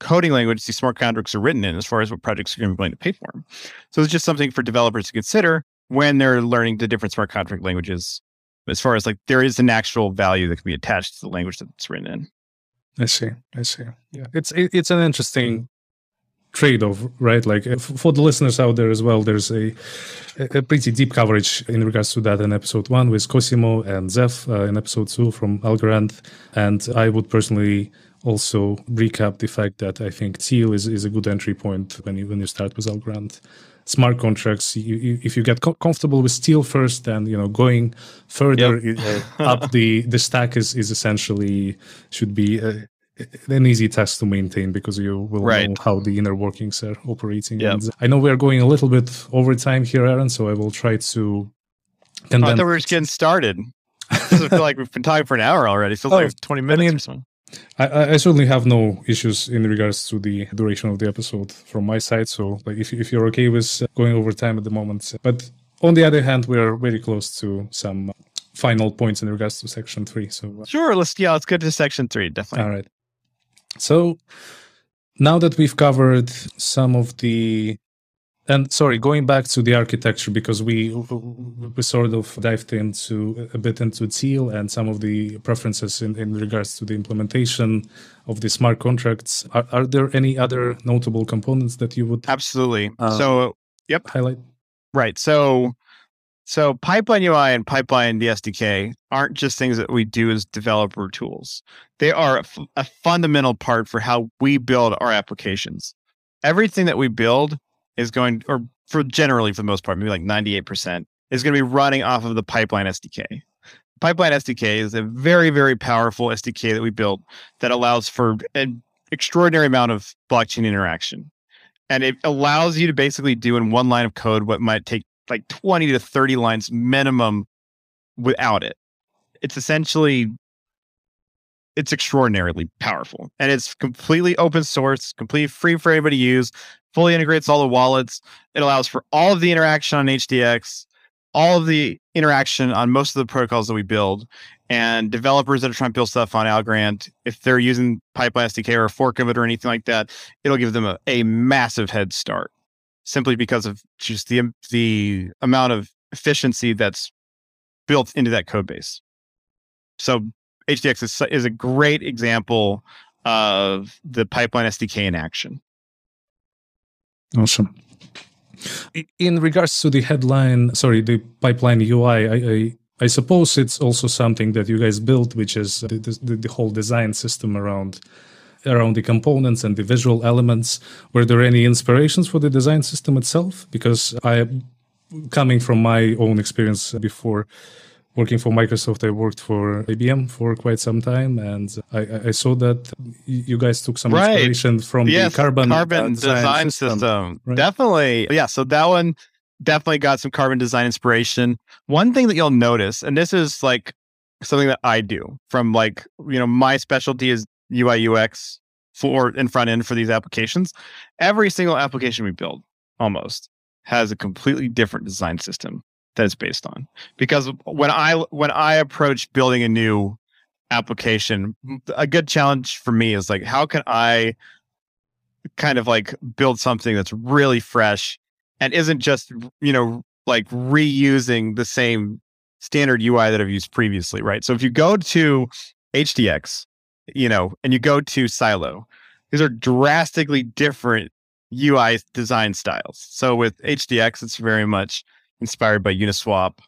coding language these smart contracts are written in as far as what projects are going to be willing to pay for them. So it's just something for developers to consider when they're learning the different smart contract languages. As far as like there is an actual value that can be attached to the language that it's written in. I see. I see. Yeah, it's it, it's an interesting trade-off, right? Like for the listeners out there as well, there's a a pretty deep coverage in regards to that in episode one with Cosimo and Zeph uh, in episode two from Algorand, and I would personally also recap the fact that I think Teal is, is a good entry point when you when you start with Algorand. Smart contracts. You, you, if you get co- comfortable with Teal first, then you know going further yep. Uh, up the the stack is is essentially should be a, an easy task to maintain because you will right. know how the inner workings are operating. Yep. And I know we are going a little bit over time here, Aaron, so I will try to. Oh, I thought we were just getting started. I feel like we've been talking for an hour already. It feels [laughs] oh, like 20 minutes I mean, or something. I, I, certainly have no issues in regards to the duration of the episode from my side. So, like, if if you're okay with going over time at the moment, but on the other hand, we're very close to some final points in regards to section three. So, uh, sure, let's yeah, let's get to section three. Definitely. All right. So, now that we've covered some of the and sorry, going back to the architecture because we we sort of dived into a bit into Teal and some of the preferences in, in regards to the implementation of the smart contracts. Are, are there any other notable components that you would absolutely? Uh, so, yep, highlight. Right. So, so pipeline UI and pipeline the SDK aren't just things that we do as developer tools. They are a, f- a fundamental part for how we build our applications. Everything that we build is going, or for generally for the most part, maybe like 98%, is going to be running off of the Pipeline SDK. Pipeline SDK is a very, very powerful SDK that we built that allows for an extraordinary amount of blockchain interaction. And it allows you to basically do in one line of code what might take like 20 to 30 lines minimum without it. It's essentially it's extraordinarily powerful and it's completely open source, completely free for anybody to use fully integrates all the wallets. It allows for all of the interaction on HDX, all of the interaction on most of the protocols that we build. And developers that are trying to build stuff on Algorand, if they're using Pipeline SDK or a fork of it or anything like that, it'll give them a, a massive head start simply because of just the the amount of efficiency that's built into that code base. So HDX is, is a great example of the pipeline SDK in action. Awesome. In regards to the headline, sorry, the pipeline UI, I, I, I suppose it's also something that you guys built, which is the, the, the whole design system around around the components and the visual elements. Were there any inspirations for the design system itself? Because I, coming from my own experience before, working for Microsoft, I worked for IBM for quite some time, and I, I saw that you guys took some right. inspiration from yes, the Carbon, carbon design, design system. system. Right. Definitely, yeah. So that one definitely got some carbon design inspiration. One thing that you'll notice, and this is like something that I do from like you know my specialty is UI UX for in front end for these applications. Every single application we build almost has a completely different design system that it's based on. Because when I when I approach building a new application, a good challenge for me is like how can I kind of like build something that's really fresh and isn't just, you know, like reusing the same standard UI that I've used previously, right? So if you go to HDX, you know, and you go to Silo, these are drastically different UI design styles. So with HDX, it's very much inspired by Uniswap.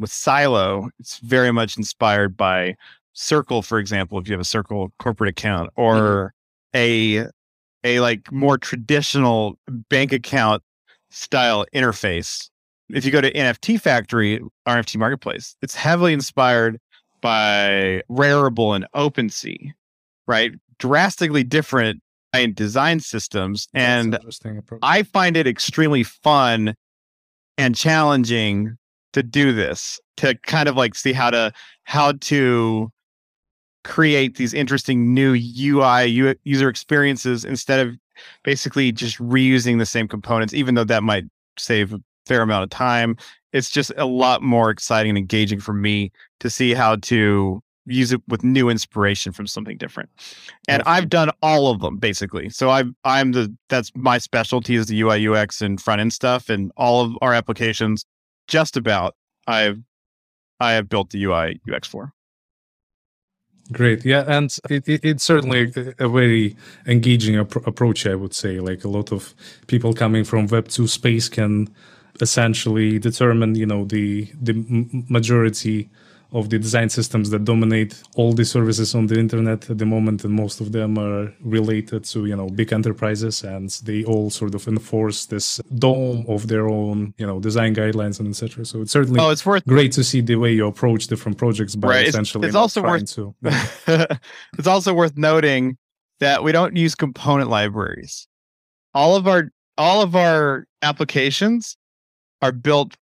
With Silo, it's very much inspired by Circle, for example, if you have a Circle corporate account, or mm-hmm. a a like more traditional bank account style interface. If you go to NFT Factory, NFT Marketplace, it's heavily inspired by Rarible and OpenSea, right? Drastically different design systems. and I find it extremely fun and challenging to do this to kind of like see how to how to create these interesting new UI user experiences instead of basically just reusing the same components, even though that might save a fair amount of time. It's just a lot more exciting and engaging for me to see how to use it with new inspiration from something different. And I've done all of them basically. So I'm I'm the that's my specialty is the UI UX and front end stuff and all of our applications just about I've I have built the UI UX for. Great, yeah, and it, it, it's certainly a very engaging ap- approach. I would say, like a lot of people coming from Web two space can essentially determine, you know, the the majority of the design systems that dominate all the services on the internet at the moment, and most of them are related to you know big enterprises, and they all sort of enforce this dome of their own you know design guidelines and etc. So it's certainly oh, it's worth great to see the way you approach different projects by right. essentially. It's, it's also worth to, [laughs] [laughs] it's also worth noting that we don't use component libraries. All of our all of our applications are built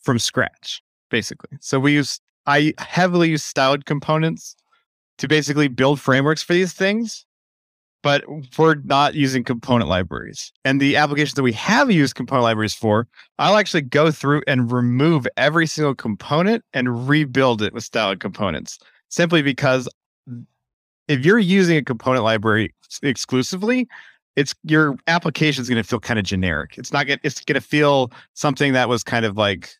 from scratch, basically. So we use I heavily use styled components to basically build frameworks for these things, but we're not using component libraries. And the applications that we have used component libraries for, I'll actually go through and remove every single component and rebuild it with styled components simply because if you're using a component library exclusively, it's your application is going to feel kind of generic. It's not going it's going to feel something that was kind of like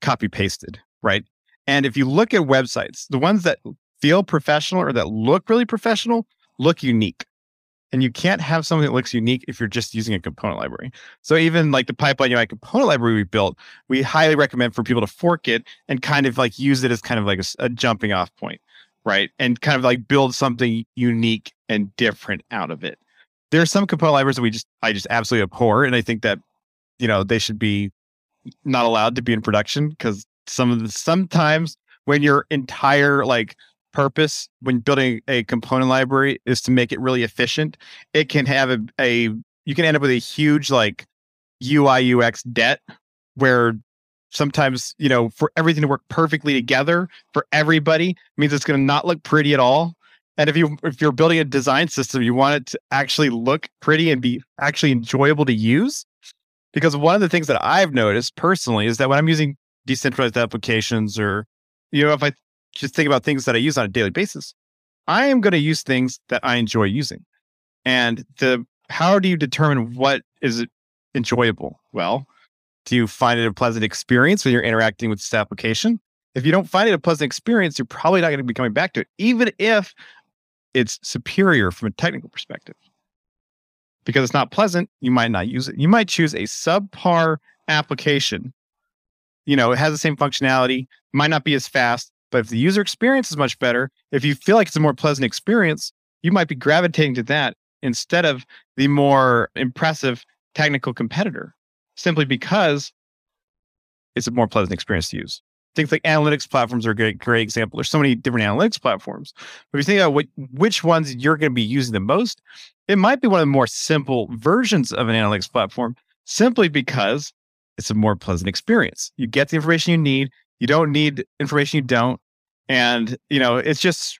copy pasted, right? And if you look at websites, the ones that feel professional or that look really professional look unique. And you can't have something that looks unique if you're just using a component library. So even like the pipeline UI component library we built, we highly recommend for people to fork it and kind of like use it as kind of like a, a jumping off point, right? And kind of like build something unique and different out of it. There are some component libraries that we just I just absolutely abhor, and I think that you know they should be not allowed to be in production because some of the sometimes when your entire like purpose when building a component library is to make it really efficient, it can have a, a you can end up with a huge like UI UX debt where sometimes you know for everything to work perfectly together for everybody means it's going to not look pretty at all. And if you if you're building a design system you want it to actually look pretty and be actually enjoyable to use. Because one of the things that i've noticed personally is that when i'm using decentralized applications or you know if i just think about things that i use on a daily basis i am going to use things that i enjoy using. And the how do you determine what is enjoyable? Well do you find it a pleasant experience when you're interacting with this application? If you don't find it a pleasant experience you're probably not going to be coming back to it even if it's superior from a technical perspective. Because it's not pleasant you might not use it. You might choose a subpar application you know, it has the same functionality, might not be as fast, but if the user experience is much better, if you feel like it's a more pleasant experience, you might be gravitating to that instead of the more impressive technical competitor, simply because it's a more pleasant experience to use. Things like analytics platforms are a great, great example. There's so many different analytics platforms. But if you think about what, which ones you're going to be using the most, it might be one of the more simple versions of an analytics platform simply because it's a more pleasant experience. You get the information you need. You don't need information you don't. And, you know, it's just,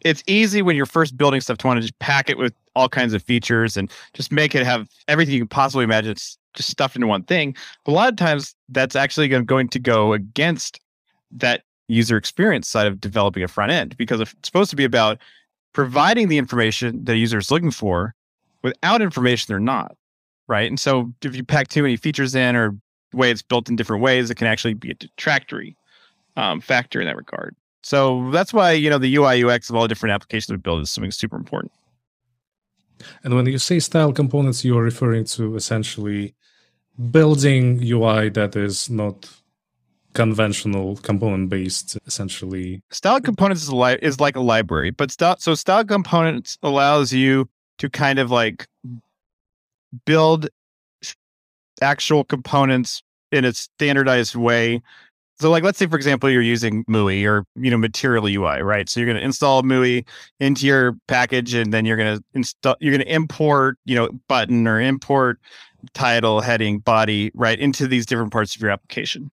it's easy when you're first building stuff to want to just pack it with all kinds of features and just make it have everything you can possibly imagine. It's just stuffed into one thing. But a lot of times that's actually going to go against that user experience side of developing a front end because it's supposed to be about providing the information that the user is looking for without information they're not right and so if you pack too many features in or way it's built in different ways, it can actually be a detractory um, factor in that regard. So that's why you know the UI UX of all the different applications we build is something super important. And when you say style components, you are referring to essentially building UI that is not conventional component based essentially style components is, li- is like a library but style so style components allows you to kind of like build actual components in a standardized way. So, like, let's say, for example, you're using MUI or you know Material UI, right? So you're going to install MUI into your package, and then you're going to install, you're going to import, you know, button or import title, heading, body, right, into these different parts of your application.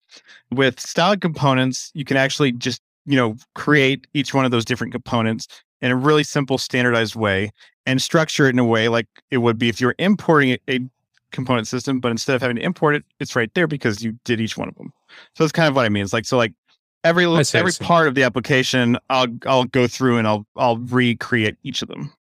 With styled components, you can actually just you know create each one of those different components in a really simple, standardized way, and structure it in a way like it would be if you were importing a component system, but instead of having to import it, it's right there because you did each one of them. So that's kind of what I mean. It's like so like every I see, every part of the application, I'll I'll go through and I'll I'll recreate each of them.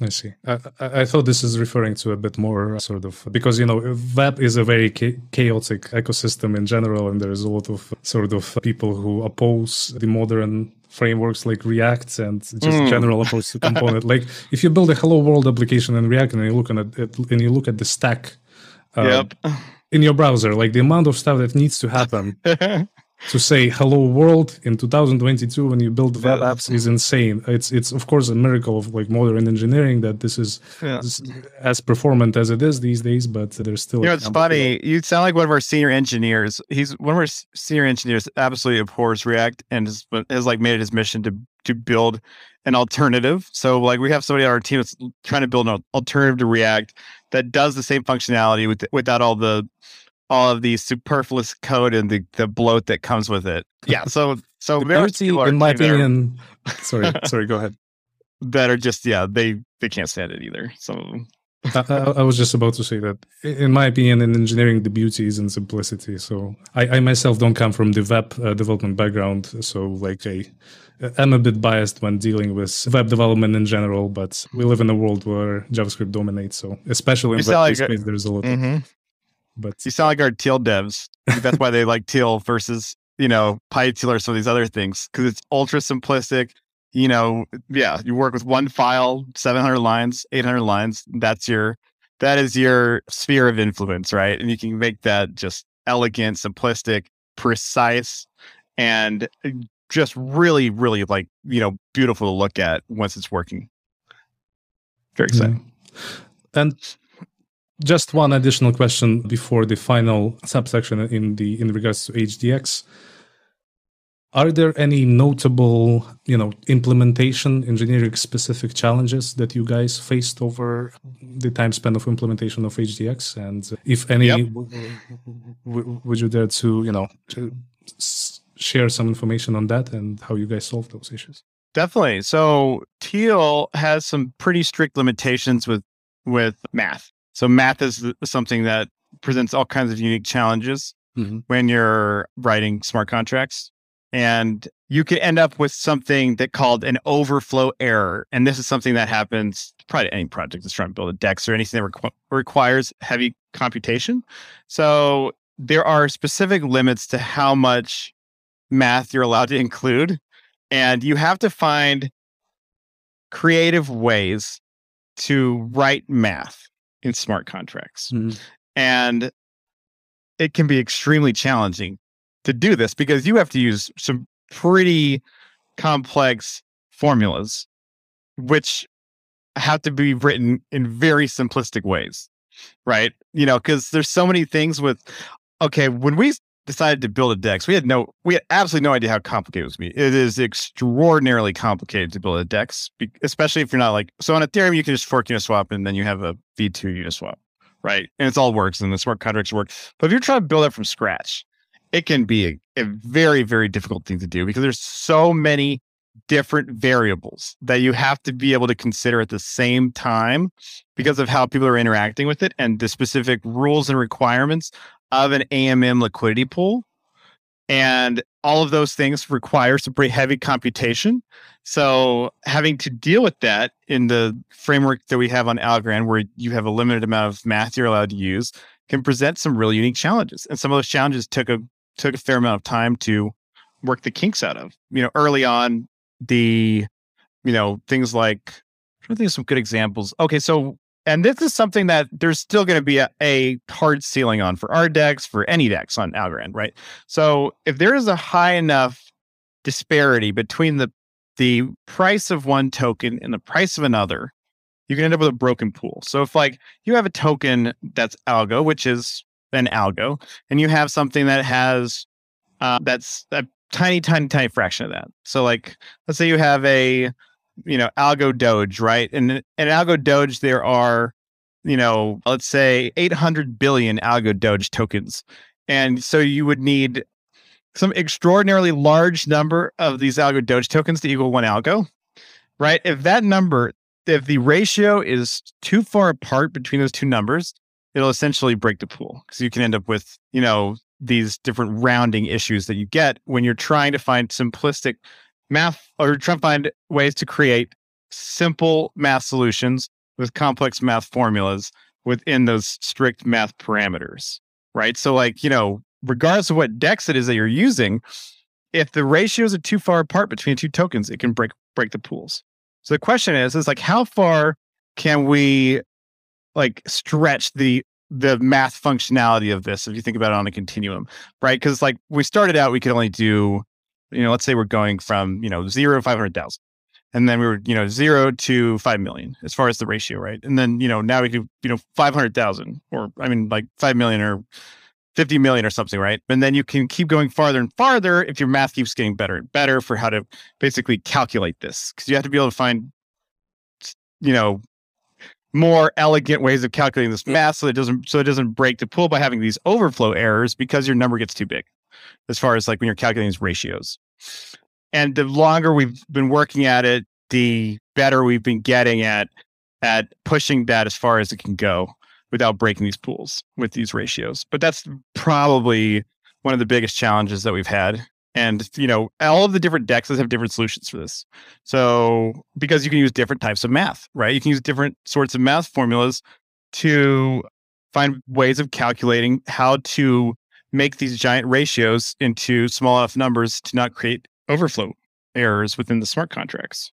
I see. I, I I thought this is referring to a bit more sort of because you know web is a very cha- chaotic ecosystem in general, and there's a lot of sort of people who oppose the modern frameworks like React and just Mm. general approach to component. [laughs] like if you build a Hello World application in React and you look at it and you look at the stack uh, yep. Um, in your browser, like the amount of stuff that needs to happen [laughs] to say hello world in 2022 when you build web Yeah. apps is insane it's it's of course a miracle of like modern engineering that this is Yeah. as performant as it is these days but there's still You know, it's funny. You sound like one of our senior engineers. He's one of our senior engineers. Absolutely abhors React and has, has like made it his mission to to build an alternative. So like we have somebody on our team that's trying to build an alternative to React that does the same functionality with without all the all of the superfluous code and the the bloat that comes with it. Yeah. So so the there are beauty, people in my team that are- opinion sorry [laughs] sorry go ahead that are just yeah they they can't stand it either. So. I, I, I was just about to say that, in my opinion, in engineering, the beauty is in simplicity. So I, I myself don't come from the web uh, development background, so like I, I'm a bit biased when dealing with web development in general. But we live in a world where JavaScript dominates, so especially in web like a- space, there's a lot. Mm-hmm. But You sound like our teal devs. That's why they like teal versus, you know, PyTeal or some of these other things because it's ultra simplistic. You know, yeah, you work with one file, 700 lines, 800 lines. That's your, that is your sphere of influence, right? And you can make that just elegant, simplistic, precise, and just really, really like, you know, beautiful to look at once it's working. Very exciting. Yeah. And just one additional question before the final subsection in the in regards to HDX. Are there any notable, you know, implementation engineering specific challenges that you guys faced over the time span of implementation of HDX? And if any, Yep. w- w- would you dare to, you know, to s- share some information on that and how you guys solve those issues? Definitely. So Teal has some pretty strict limitations with with math. So math is something that presents all kinds of unique challenges Mhm. when you're writing smart contracts. And you can end up with something that called an overflow error. And this is something that happens probably any project that's trying to build a DEX or anything that requ- requires heavy computation. So there are specific limits to how much math you're allowed to include. And you have to find creative ways to write math in smart contracts. Mhm. And it can be extremely challenging to do this because you have to use some pretty complex formulas, which have to be written in very simplistic ways, right? You know, because there's so many things with, okay, when we decided to build a DEX, we had no, we had absolutely no idea how complicated it was. Be. It is extraordinarily complicated to build a DEX, especially if you're not like, so on Ethereum, you can just fork Uniswap and then you have a V2 Uniswap, right? And it's all works and the smart contracts work. But if you're trying to build it from scratch, it can be a, a very, very difficult thing to do because there's so many different variables that you have to be able to consider at the same time because of how people are interacting with it and the specific rules and requirements of an AMM liquidity pool. And all of those things require some pretty heavy computation. So having to deal with that in the framework that we have on Algorand, where you have a limited amount of math you're allowed to use, can present some really unique challenges. And some of those challenges took a took a fair amount of time to work the kinks out of. You know, early on, the you know things like to think some good examples. Okay, so and this is something that there's still going to be a, a hard ceiling on for our DEX, for any DEX on Algorand, right? So if there is a high enough disparity between the the price of one token and the price of another, you can end up with a broken pool. So if like you have a token that's algo, which is an algo, and you have something that has uh, that's a tiny, tiny, tiny fraction of that. So like let's say you have a you know algo doge, right? And in algo doge, there are you know let's say 800 billion algo doge tokens, and so you would need some extraordinarily large number of these algo doge tokens to equal one algo, right? If that number if the ratio is too far apart between those two numbers, it'll essentially break the pool because you can end up with, you know, these different rounding issues that you get when you're trying to find simplistic math or trying to find ways to create simple math solutions with complex math formulas within those strict math parameters, right? So, like, you know, regardless of what DEX it is that you're using, if the ratios are too far apart between two tokens, it can break break the pools. So the question is, is like how far can we like stretch the the math functionality of this if you think about it on a continuum, right? Because like we started out, we could only do, you know, let's say we're going from, you know, zero to 500,000. And then we were, you know, zero to 5 million as far as the ratio, right? And then, you know, now we do, you know, 500,000 or I mean, like 5 million or 50 million or something, right? And then you can keep going farther and farther if your math keeps getting better and better for how to basically calculate this. Because you have to be able to find, you know, more elegant ways of calculating this math so it doesn't so it doesn't break the pool by having these overflow errors because your number gets too big as far as like when you're calculating these ratios. And the longer we've been working at it, the better we've been getting at at pushing that as far as it can go without breaking these pools with these ratios. But that's probably one of the biggest challenges that we've had. And you know, all of the different dexes have different solutions for this. So because you can use different types of math, right? You can use different sorts of math formulas to find ways of calculating how to make these giant ratios into small enough numbers to not create overflow errors within the smart contracts.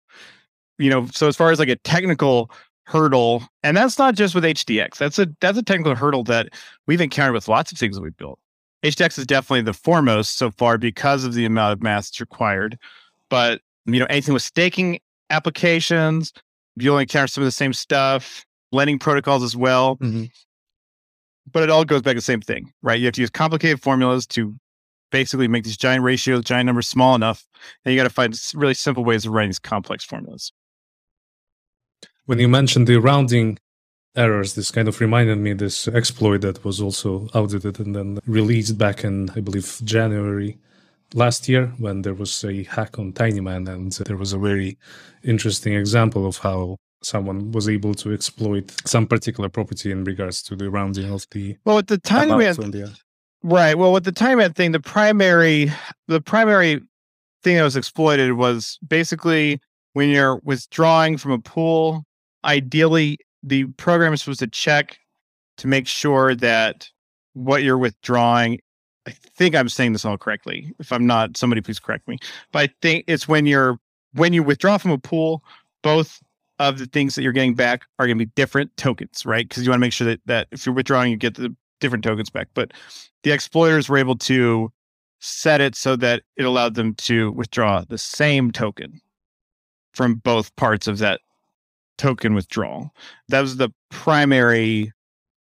You know, so as far as like a technical hurdle, and that's not just with HDX. That's a that's a technical hurdle that we've encountered with lots of things that we've built. HDX is definitely the foremost so far because of the amount of math that's required. But you know, anything with staking applications, you'll encounter some of the same stuff, lending protocols as well. Mm-hmm. But it all goes back to the same thing, right? You have to use complicated formulas to basically make these giant ratios, giant numbers small enough, and you got to find really simple ways of writing these complex formulas when you mentioned the rounding errors, this kind of reminded me this exploit that was also audited and then released back in, I believe, January last year when there was a hack on Tinyman, and there was a very interesting example of how someone was able to exploit some particular property in regards to the rounding of the well with the Tinyman right well with the Tinyman thing the primary the primary thing that was exploited was basically when you're withdrawing from a pool ideally the program is supposed to check to make sure that what you're withdrawing I think I'm saying this all correctly. If I'm not, somebody please correct me. But I think it's when you're when you withdraw from a pool, both of the things that you're getting back are going to be different tokens, right? Because you want to make sure that that if you're withdrawing, you get the different tokens back. But the exploiters were able to set it so that it allowed them to withdraw the same token from both parts of that token withdrawal. That was the primary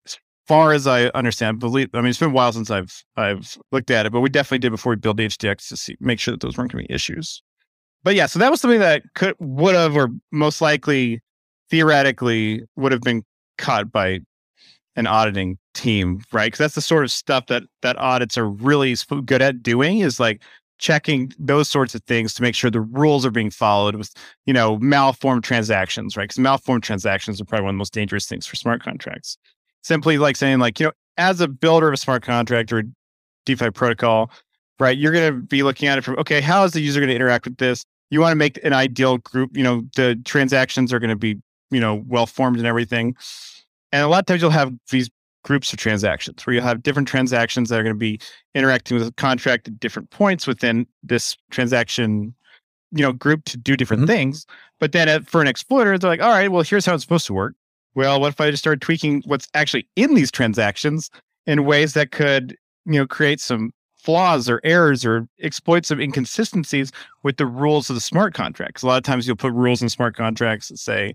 as far as I understand, believe I mean it's been a while since I've I've looked at it, but we definitely did before we built HDX to see make sure that those weren't going to be issues. But yeah, so that was something that could would have or most likely theoretically would have been caught by an auditing team, right? Because that's the sort of stuff that that audits are really good at doing is like checking those sorts of things to make sure the rules are being followed with, you know, malformed transactions, right? Because malformed transactions are probably one of the most dangerous things for smart contracts. Simply like saying, like, you know, as a builder of a smart contract or DeFi protocol, right, you're going to be looking at it from, okay, how is the user going to interact with this? You want to make an ideal group, you know, the transactions are going to be, you know, well formed and everything. And a lot of times you'll have these groups of transactions where you'll have different transactions that are going to be interacting with a contract at different points within this transaction you know group to do different mm-hmm. things but then at, for an exploiter they're like all right well here's how it's supposed to work well what if i just start tweaking what's actually in these transactions in ways that could you know create some flaws or errors or exploit some inconsistencies with the rules of the smart contracts a lot of times you'll put rules in smart contracts that say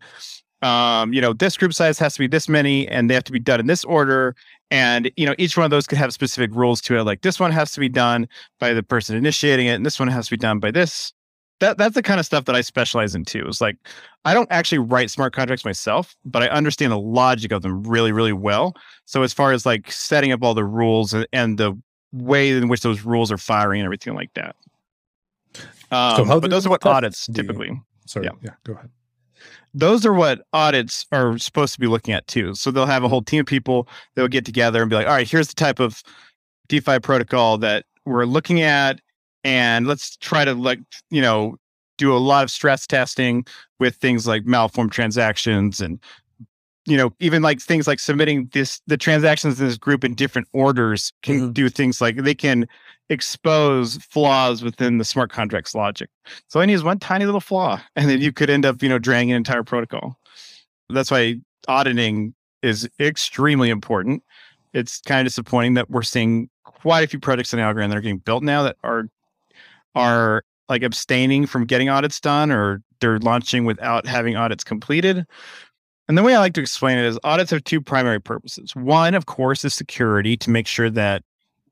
um, you know, this group size has to be this many and they have to be done in this order. And, you know, each one of those could have specific rules to it. Like this one has to be done by the person initiating it, and this one has to be done by this. That that's the kind of stuff that I specialize in too. It's like I don't actually write smart contracts myself, but I understand the logic of them really, really well. So as far as like setting up all the rules and, and the way in which those rules are firing and everything like that. Um, so but those are what audits typically. sorry, yeah. yeah, go ahead. those are what audits are supposed to be looking at too. So they'll have a whole team of people that will get together and be like, all right, here's the type of DeFi protocol that we're looking at. And let's try to like, you know, do a lot of stress testing with things like malformed transactions and you know even like things like submitting this the transactions in this group in different orders can mm-hmm. do things like they can expose flaws within the smart contracts logic. So any is one tiny little flaw and then you could end up you know draining an entire protocol. That's why auditing is extremely important. It's kind of disappointing that we're seeing quite a few projects in Algorand that are getting built now that are are like abstaining from getting audits done or they're launching without having audits completed and the way I like to explain it is audits have two primary purposes. One, of course, is security to make sure that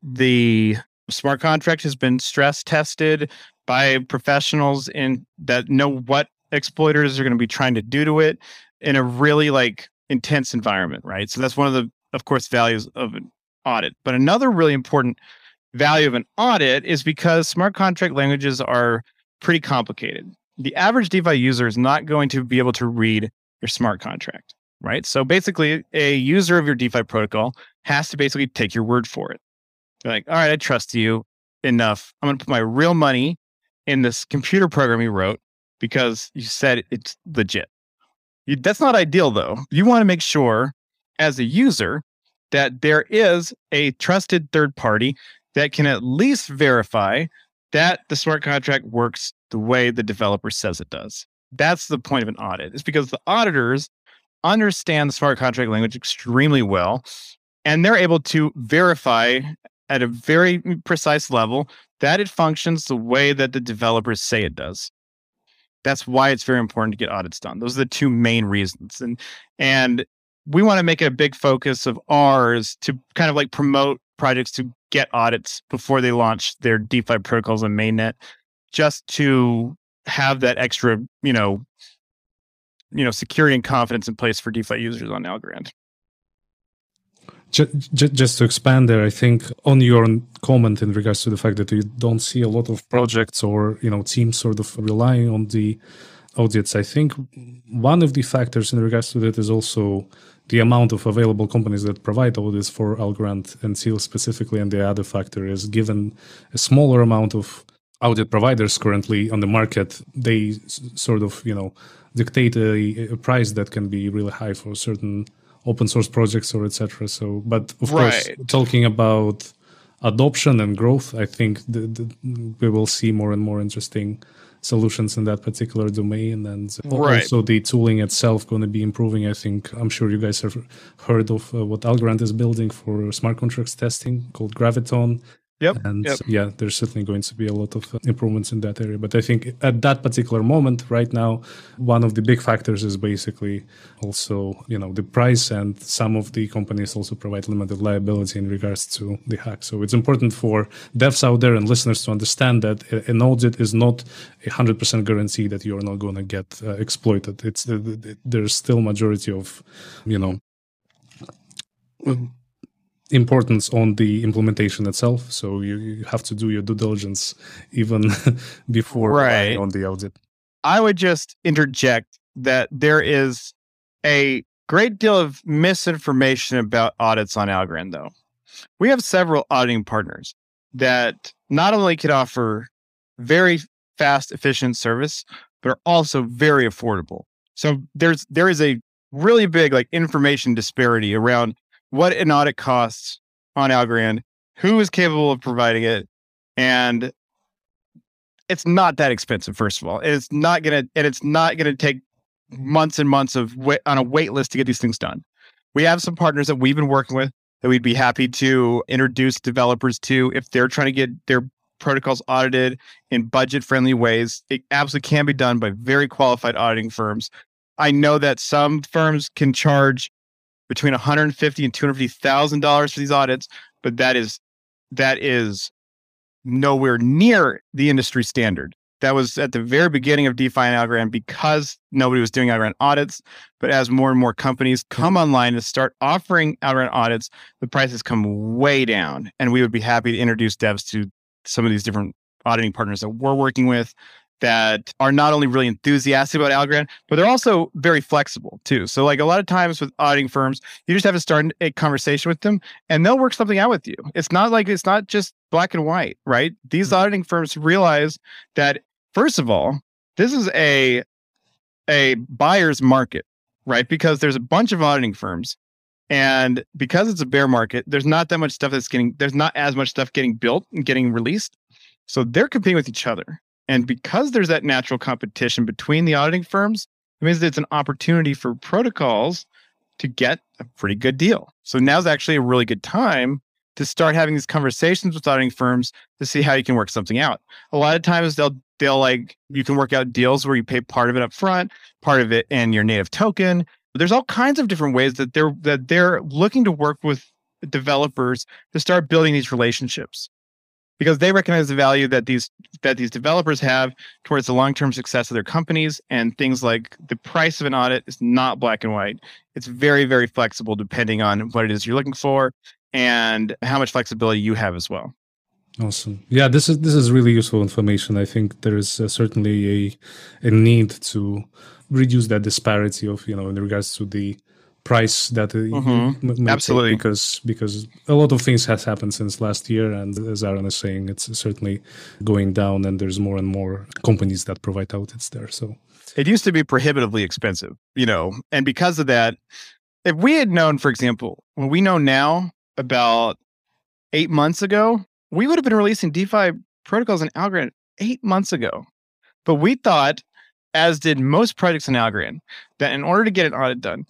the smart contract has been stress tested by professionals in that know what exploiters are going to be trying to do to it in a really like intense environment, right? So that's one of the, of course, values of an audit. But another really important value of an audit is because smart contract languages are pretty complicated. The average DeFi user is not going to be able to read your smart contract, right? So basically, a user of your DeFi protocol has to basically take your word for it. They're like, all right, I trust you enough. I'm going to put my real money in this computer program you wrote because you said it's legit. You, that's not ideal, though. You want to make sure as a user that there is a trusted third party that can at least verify that the smart contract works the way the developer says it does. That's the point of an audit. It's because the auditors understand the smart contract language extremely well and they're able to verify at a very mm, precise level that it functions the way that the developers say it does. That's why it's very important to get audits done. Those are the two main reasons. And and we want to make a big focus of ours to kind of like promote projects to get audits before they launch their DeFi protocols on mainnet, just to have that extra, you know, you know, security and confidence in place for DeFi users on Algorand. Just just to expand there, I think on your comment in regards to the fact that you don't see a lot of projects or you know teams sort of relying on the audits, I think one of the factors in regards to that is also the amount of available companies that provide audits for Algorand and Teal specifically, and the other factor is given a smaller amount of audit providers currently on the market, they sort of you know dictate a, a, price that can be really high for certain open source projects or etc. So, but of right. course, talking about adoption and growth, I think the, the, we will see more and more interesting solutions in that particular domain and right. also the tooling itself going to be improving i think i'm sure you guys have heard of uh, what algorand is building for smart contracts testing called graviton Yep. And yep. yeah, there's certainly going to be a lot of uh, improvements in that area. But I think at that particular moment, right now, one of the big factors is basically also, you know, the price and some of the companies also provide limited liability in regards to the hack. So it's important for devs out there and listeners to understand that an audit is not a hundred percent guarantee that you're not going to get uh, exploited. It's the, there's still majority of, you know, importance on the implementation itself. So you, you have to do your due diligence even [laughs] before right. on the audit. I would just interject that there is a great deal of misinformation about audits on Algorand, though. We have several auditing partners that not only could offer very fast, efficient service, but are also very affordable. So there's there is a really big like information disparity around what an audit costs on Algorand, who is capable of providing it, and it's not that expensive. First of all, it's not gonna and it's not gonna take months and months of wait, on a wait list to get these things done. We have some partners that we've been working with that we'd be happy to introduce developers to if they're trying to get their protocols audited in budget friendly ways. It absolutely can be done by very qualified auditing firms. I know that some firms can charge between 150 and 250 thousand dollars for these audits, but that is that is nowhere near the industry standard. That was at the very beginning of DeFi and Algorand because nobody was doing Algorand audits. But as more and more companies come online and start offering Algorand audits, the prices come way down. And we would be happy to introduce devs to some of these different auditing partners that we're working with that are not only really enthusiastic about Algorand, but they're also very flexible too. So, like a lot of times with auditing firms, you just have to start a conversation with them and they'll work something out with you. It's not like it's not just black and white, right? These mm-hmm. auditing firms realize that, first of all, this is a a buyer's market, right? Because there's a bunch of auditing firms. And because it's a bear market, there's not that much stuff that's getting, there's not as much stuff getting built and getting released. So they're competing with each other. And because there's that natural competition between the auditing firms, it means that it's an opportunity for protocols to get a pretty good deal. So now's actually a really good time to start having these conversations with auditing firms to see how you can work something out. A lot of times they'll they'll like you can work out deals where you pay part of it up front, part of it in your native token. There's all kinds of different ways that they're that they're looking to work with developers to start building these relationships because they recognize the value that these that these developers have towards the long-term success of their companies and things like the price of an audit is not black and white. It's very very flexible depending on what it is you're looking for and how much flexibility you have as well. Awesome. Yeah this is this is really useful information. I think there is uh, certainly a a need to reduce that disparity of you know in regards to the price that mm-hmm. absolutely. because because a lot of things has happened since last year and as aaron is saying it's certainly going down and there's more and more companies that provide audits there so. It used to be prohibitively expensive you know and because of that if we had known for example when we know now about eight months ago we would have been releasing defi protocols in algorand eight months ago. But we thought as did most projects in algorand that in order to get an audit done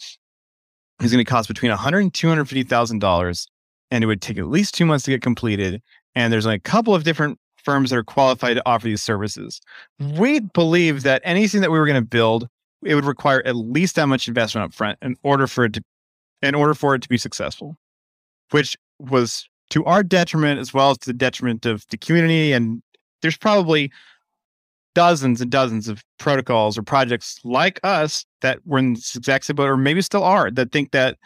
is going to cost between $100 and 250,000 dollars and it would take at least 2 months to get completed and there's like a couple of different firms that are qualified to offer these services. We believe that anything that we were going to build it would require at least that much investment up front in order for it to in order for it to be successful which was to our detriment as well as to the detriment of the community and there's probably dozens and dozens of protocols or projects like us that were in this exact same boat, or maybe still are, that think that,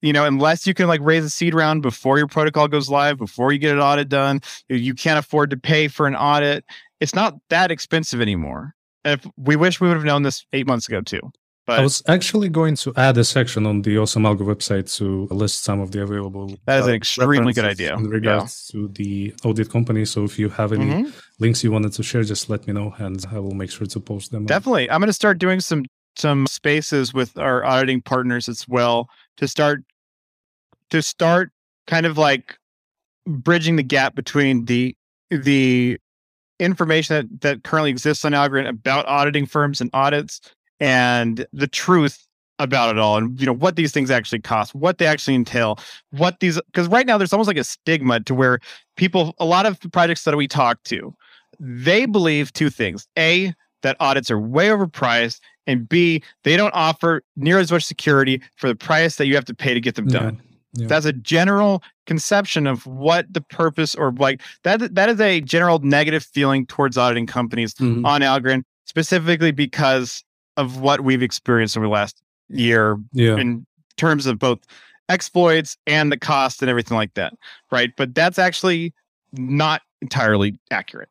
you know, unless you can like raise a seed round before your protocol goes live, before you get an audit done, you can't afford to pay for an audit. It's not that expensive anymore. If we wish we would have known this eight months ago too. But I was actually going to add a section on the Awesome Algo website to list some of the available. That is an extremely good idea in regards yeah. to the audit company. So if you have any mm-hmm. links you wanted to share, just let me know, and I will make sure to post them. Definitely, I'm going to start doing some some spaces with our auditing partners as well to start to start kind of like bridging the gap between the the information that, that currently exists on Algorand about auditing firms and audits and the truth about it all and you know what these things actually cost what they actually entail what these because right now there's almost like a stigma to where people a lot of projects that we talk to they believe two things a that audits are way overpriced and b they don't offer near as much security for the price that you have to pay to get them done yeah, yeah. that's a general conception of what the purpose or like that that is a general negative feeling towards auditing companies mm-hmm. on Algorand specifically because of what we've experienced over the last year yeah. in terms of both exploits and the cost and everything like that. Right. But that's actually not entirely accurate.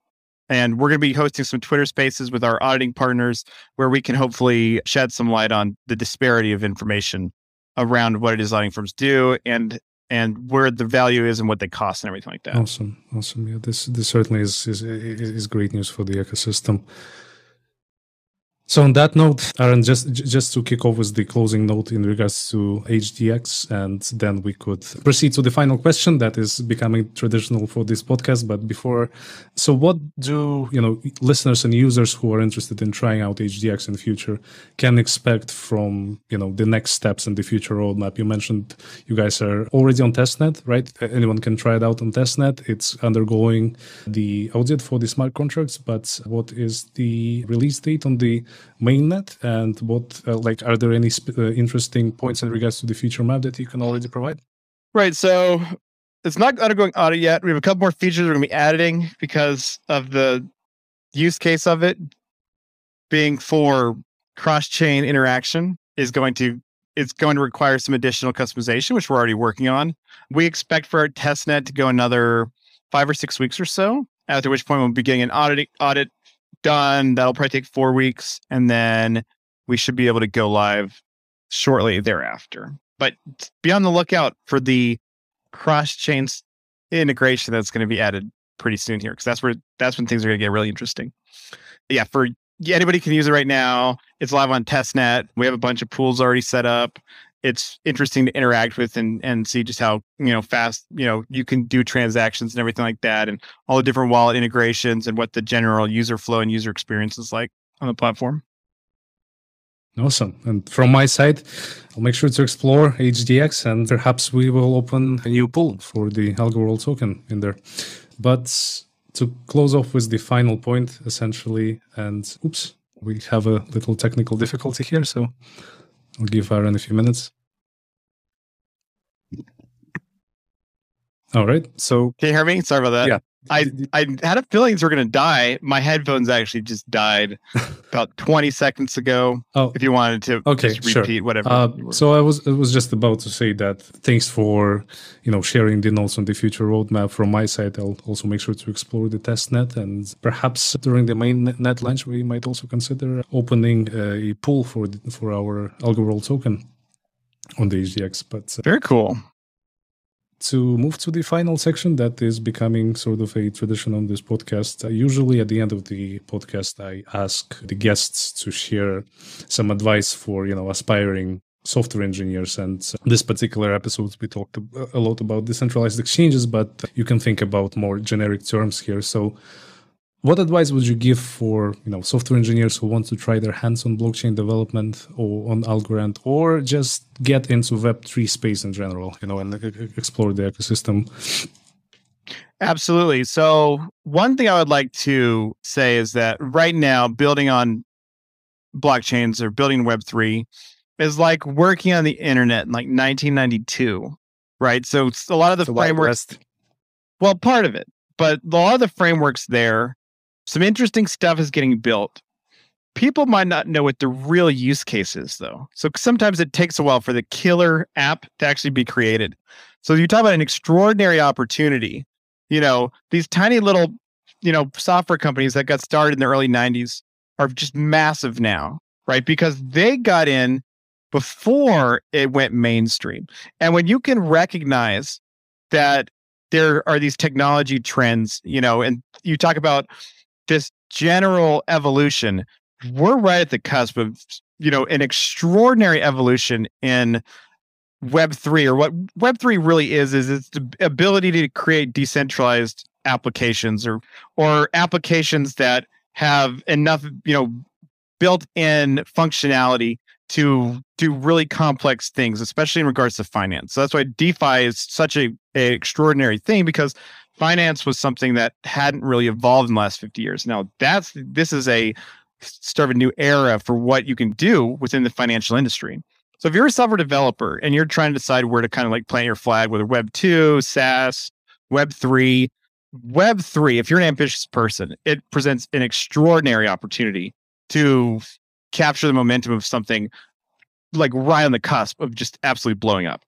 And we're going to be hosting some Twitter spaces with our auditing partners where we can hopefully shed some light on the disparity of information around what it is auditing firms do and and where the value is and what they cost and everything like that. Awesome. Awesome. Yeah, this this certainly is is, is great news for the ecosystem. So on that note, Aaron, just just to kick off with the closing note in regards to HDX, and then we could proceed to the final question that is becoming traditional for this podcast. But before, so what do you know listeners and users who are interested in trying out HDX in the future can expect from you know the next steps in the future roadmap? You mentioned you guys are already on testnet, right? Anyone can try it out on testnet. It's undergoing the audit for the smart contracts, but what is the release date on the mainnet? And what uh, like are there any uh, interesting points in regards to the feature map that you can already provide? Right so it's not undergoing audit yet. We have a couple more features we're going to be adding because of the use case of it being for cross-chain interaction is going to it's going to require some additional customization which we're already working on. We expect for our testnet to go another five or six weeks or so after which point we'll be getting an audit audit done. That'll probably take four weeks, and then we should be able to go live shortly thereafter. But be on the lookout for the cross chain integration that's going to be added pretty soon here, because that's where that's when things are going to get really interesting. Yeah, for yeah, anybody can use it right now. It's live on testnet. We have a bunch of pools already set up. It's interesting to interact with and and see just how you know fast you know you can do transactions and everything like that, and all the different wallet integrations and what the general user flow and user experience is like on the platform. Awesome. And from my side, I'll make sure to explore HDX and perhaps we will open a new pool for the AlgoWorld token in there. But to close off with the final point, essentially, and oops, we have a little technical difficulty here, so I'll give Aaron a few minutes. All right. So can you hear me? Sorry about that. Yeah. I I had a feeling these were going to die. My headphones actually just died [laughs] about 20 seconds ago. Oh, if you wanted to okay, repeat sure. whatever. Uh, so I was I was just about to say that thanks for you know sharing the notes on the future roadmap from my side. I'll also make sure to explore the test net and perhaps during the main net launch we might also consider opening a pool for the, for our AlgoWorld token on the HDX. But uh, very cool to move to the final section that is becoming sort of a tradition on this podcast. Uh, usually at the end of the podcast, I ask the guests to share some advice for, you know, aspiring software engineers. And this particular episode, we talked a lot about decentralized exchanges, but you can think about more generic terms here. So what advice would you give for you know software engineers who want to try their hands on blockchain development or on Algorand, or just get into Web three space in general, you know, and explore the ecosystem? Absolutely. So one thing I would like to say is that right now, building on blockchains or building Web three is like working on the internet in like 1992, right? So a lot of the, the frameworks. Well, part of it, but a lot of the frameworks there some interesting stuff is getting built. People might not know what the real use case is, though. So sometimes it takes a while for the killer app to actually be created. So you talk about an extraordinary opportunity. You know, these tiny little, you know, software companies that got started in the early 90s are just massive now, right? Because they got in before it went mainstream. And when you can recognize that there are these technology trends, you know, and you talk about this general evolution, we're right at the cusp of you know an extraordinary evolution in Web three, or what Web three really is, is its ability to create decentralized applications or or applications that have enough you know built-in functionality to do really complex things, especially in regards to finance. So that's why DeFi is such a, a extraordinary thing because finance was something that hadn't really evolved in the last 50 years. Now that's this is a start of a new era for what you can do within the financial industry. So if you're a software developer and you're trying to decide where to kind of like plant your flag, whether Web 2, SaaS, Web 3, Web 3, if you're an ambitious person, it presents an extraordinary opportunity to capture the momentum of something like right on the cusp of just absolutely blowing up.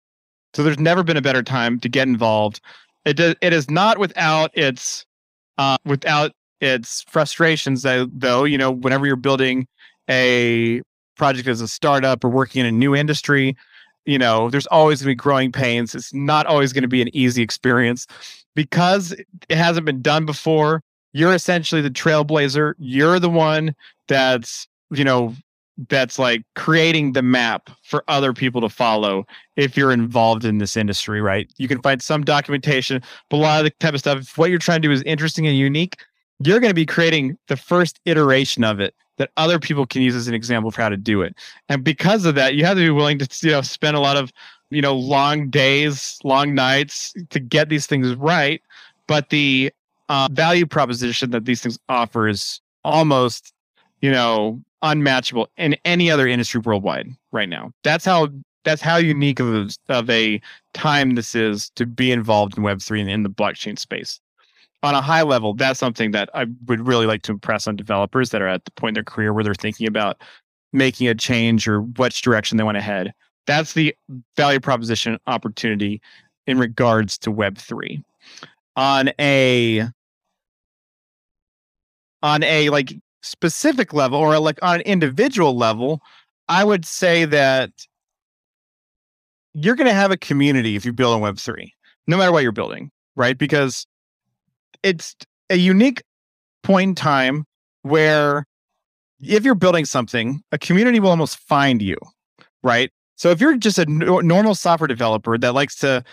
So there's never been a better time to get involved it does, it is not without its uh, without its frustrations though, though you know whenever you're building a project as a startup or working in a new industry you know there's always going to be growing pains. It's not always going to be an easy experience. Because it hasn't been done before you're essentially the trailblazer. You're the one that's you know that's like creating the map for other people to follow if you're involved in this industry, right? You can find some documentation, but a lot of the type of stuff, if what you're trying to do is interesting and unique, you're going to be creating the first iteration of it that other people can use as an example for how to do it. And because of that, you have to be willing to you know spend a lot of you know long days, long nights to get these things right. But the uh, value proposition that these things offer is almost you know unmatchable in any other industry worldwide right now. That's how that's how unique of a, of a time this is to be involved in Web three and in the blockchain space. On a high level, that's something that I would really like to impress on developers that are at the point in their career where they're thinking about making a change or which direction they want to head. That's the value proposition opportunity in regards to Web three. On a on a like specific level or like on an individual level, I would say that you're going to have a community if you build on Web3, no matter what you're building, right? Because it's a unique point in time where if you're building something, a community will almost find you, right? So if you're just a normal software developer that likes to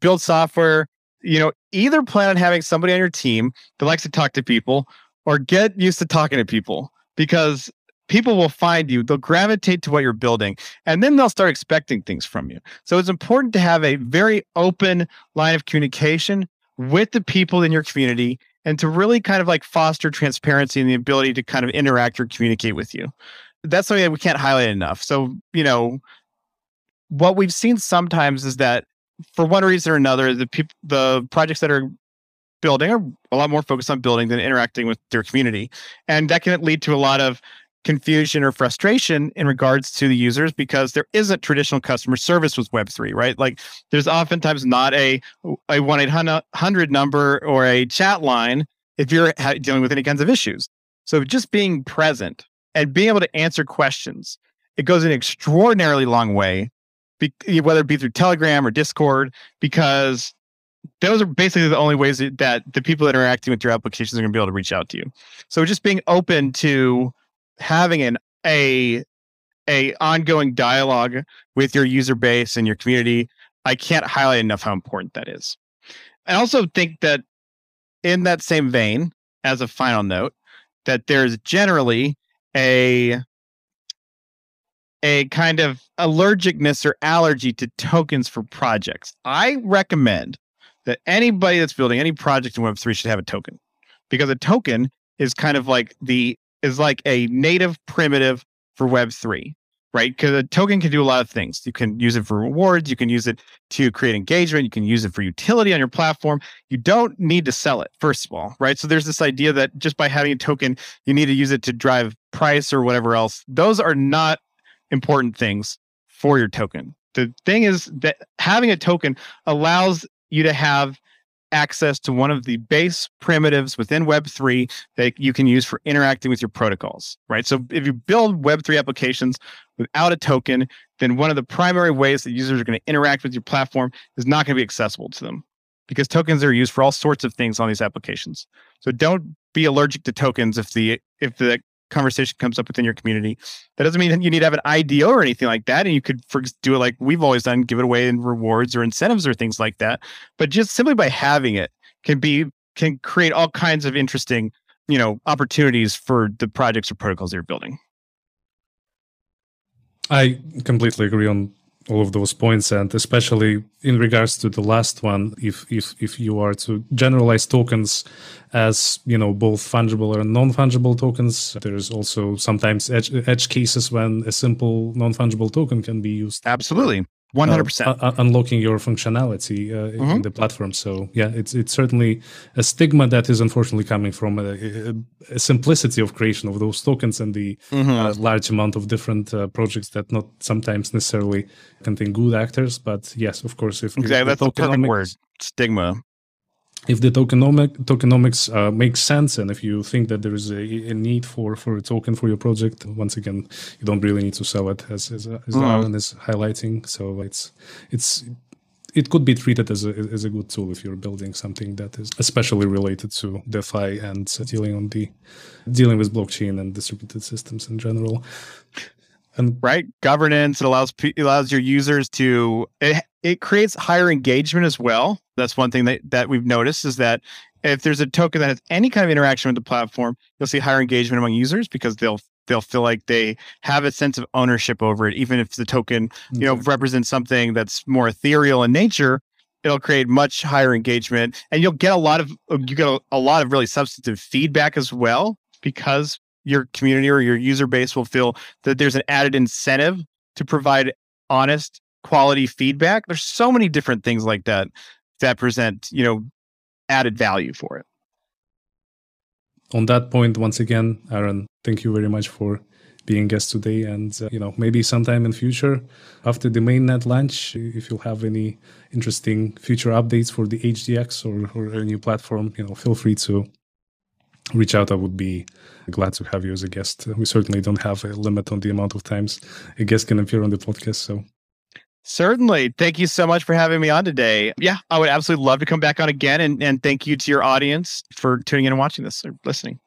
build software, you know, either plan on having somebody on your team that likes to talk to people or get used to talking to people because people will find you, they'll gravitate to what you're building, and then they'll start expecting things from you. So it's important to have a very open line of communication with the people in your community and to really kind of like foster transparency and the ability to kind of interact or communicate with you. That's something that we can't highlight enough. So, you know, what we've seen sometimes is that for one reason or another, the people, the projects that are building are a lot more focused on building than interacting with their community. And that can lead to a lot of confusion or frustration in regards to the users because there isn't traditional customer service with web3 right like there's oftentimes not a a 1-800 number or a chat line if you're dealing with any kinds of issues so just being present and being able to answer questions it goes an extraordinarily long way whether it be through telegram or discord because those are basically the only ways that the people interacting with your applications are going to be able to reach out to you. So just being open to having an a a ongoing dialogue with your user base and your community, I can't highlight enough how important that is. I also think that in that same vein, as a final note, that there's generally a a kind of allergicness or allergy to tokens for projects. I recommend that anybody that's building any project in Web3 should have a token because a token is kind of like the is like a native primitive for Web3, right? Because a token can do a lot of things. You can use it for rewards, you can use it to create engagement, you can use it for utility on your platform. You don't need to sell it, first of all, right? So there's this idea that just by having a token, you need to use it to drive price or whatever else. Those are not important things for your token. The thing is that having a token allows you to have access to one of the base primitives within Web3 that you can use for interacting with your protocols, right? So if you build Web3 applications without a token, then one of the primary ways that users are going to interact with your platform is not going to be accessible to them because tokens are used for all sorts of things on these applications. So don't be allergic to tokens if the if the conversation comes up within your community. That doesn't mean you need to have an IDO or anything like that. And you could do it like we've always done, give it away in rewards or incentives or things like that. But just simply by having it can be can create all kinds of interesting, you know, opportunities for the projects or protocols you're building. I completely agree on all of those points and especially in regards to the last one if if if you are to generalize tokens as you know both fungible or non-fungible tokens there's also sometimes edge, edge cases when a simple non-fungible token can be used. Absolutely 100% uh, uh, unlocking your functionality uh, mm-hmm. in the platform. So yeah it's it's certainly a stigma that is unfortunately coming from a, a, a simplicity of creation of those tokens and the mm-hmm. Uh, large amount of different uh, projects that not sometimes necessarily contain good actors. But yes of course if exactly. that's the perfect word stigma if the tokenomic tokenomics uh, makes sense and if you think that there is a, a, need for for a token for your project once again you don't really need to sell it as as, as mm. Aaron is highlighting so it's it's it could be treated as a as a good tool if you're building something that is especially related to DeFi and dealing on the dealing with blockchain and distributed systems in general. And right governance it allows it allows your users to it, it creates higher engagement as well that's one thing that, that we've noticed is that if there's a token that has any kind of interaction with the platform, you'll see higher engagement among users because they'll they'll feel like they have a sense of ownership over it, even if the token you know mm-hmm. represents something that's more ethereal in nature. It'll create much higher engagement, and you'll get a lot of you get a, a lot of really substantive feedback as well because your community or your user base will feel that there's an added incentive to provide honest quality feedback. There's so many different things like that that present you know added value for it on that point once again aaron thank you very much for being guest today and uh, you know maybe sometime in future after the mainnet launch if you'll have any interesting future updates for the hdx or, or a new platform you know feel free to reach out. I would be glad to have you as a guest. We certainly don't have a limit on the amount of times a guest can appear on the podcast. So Certainly. Thank you so much for having me on today. Yeah, I would absolutely love to come back on again. And, and thank you to your audience for tuning in and watching this or listening.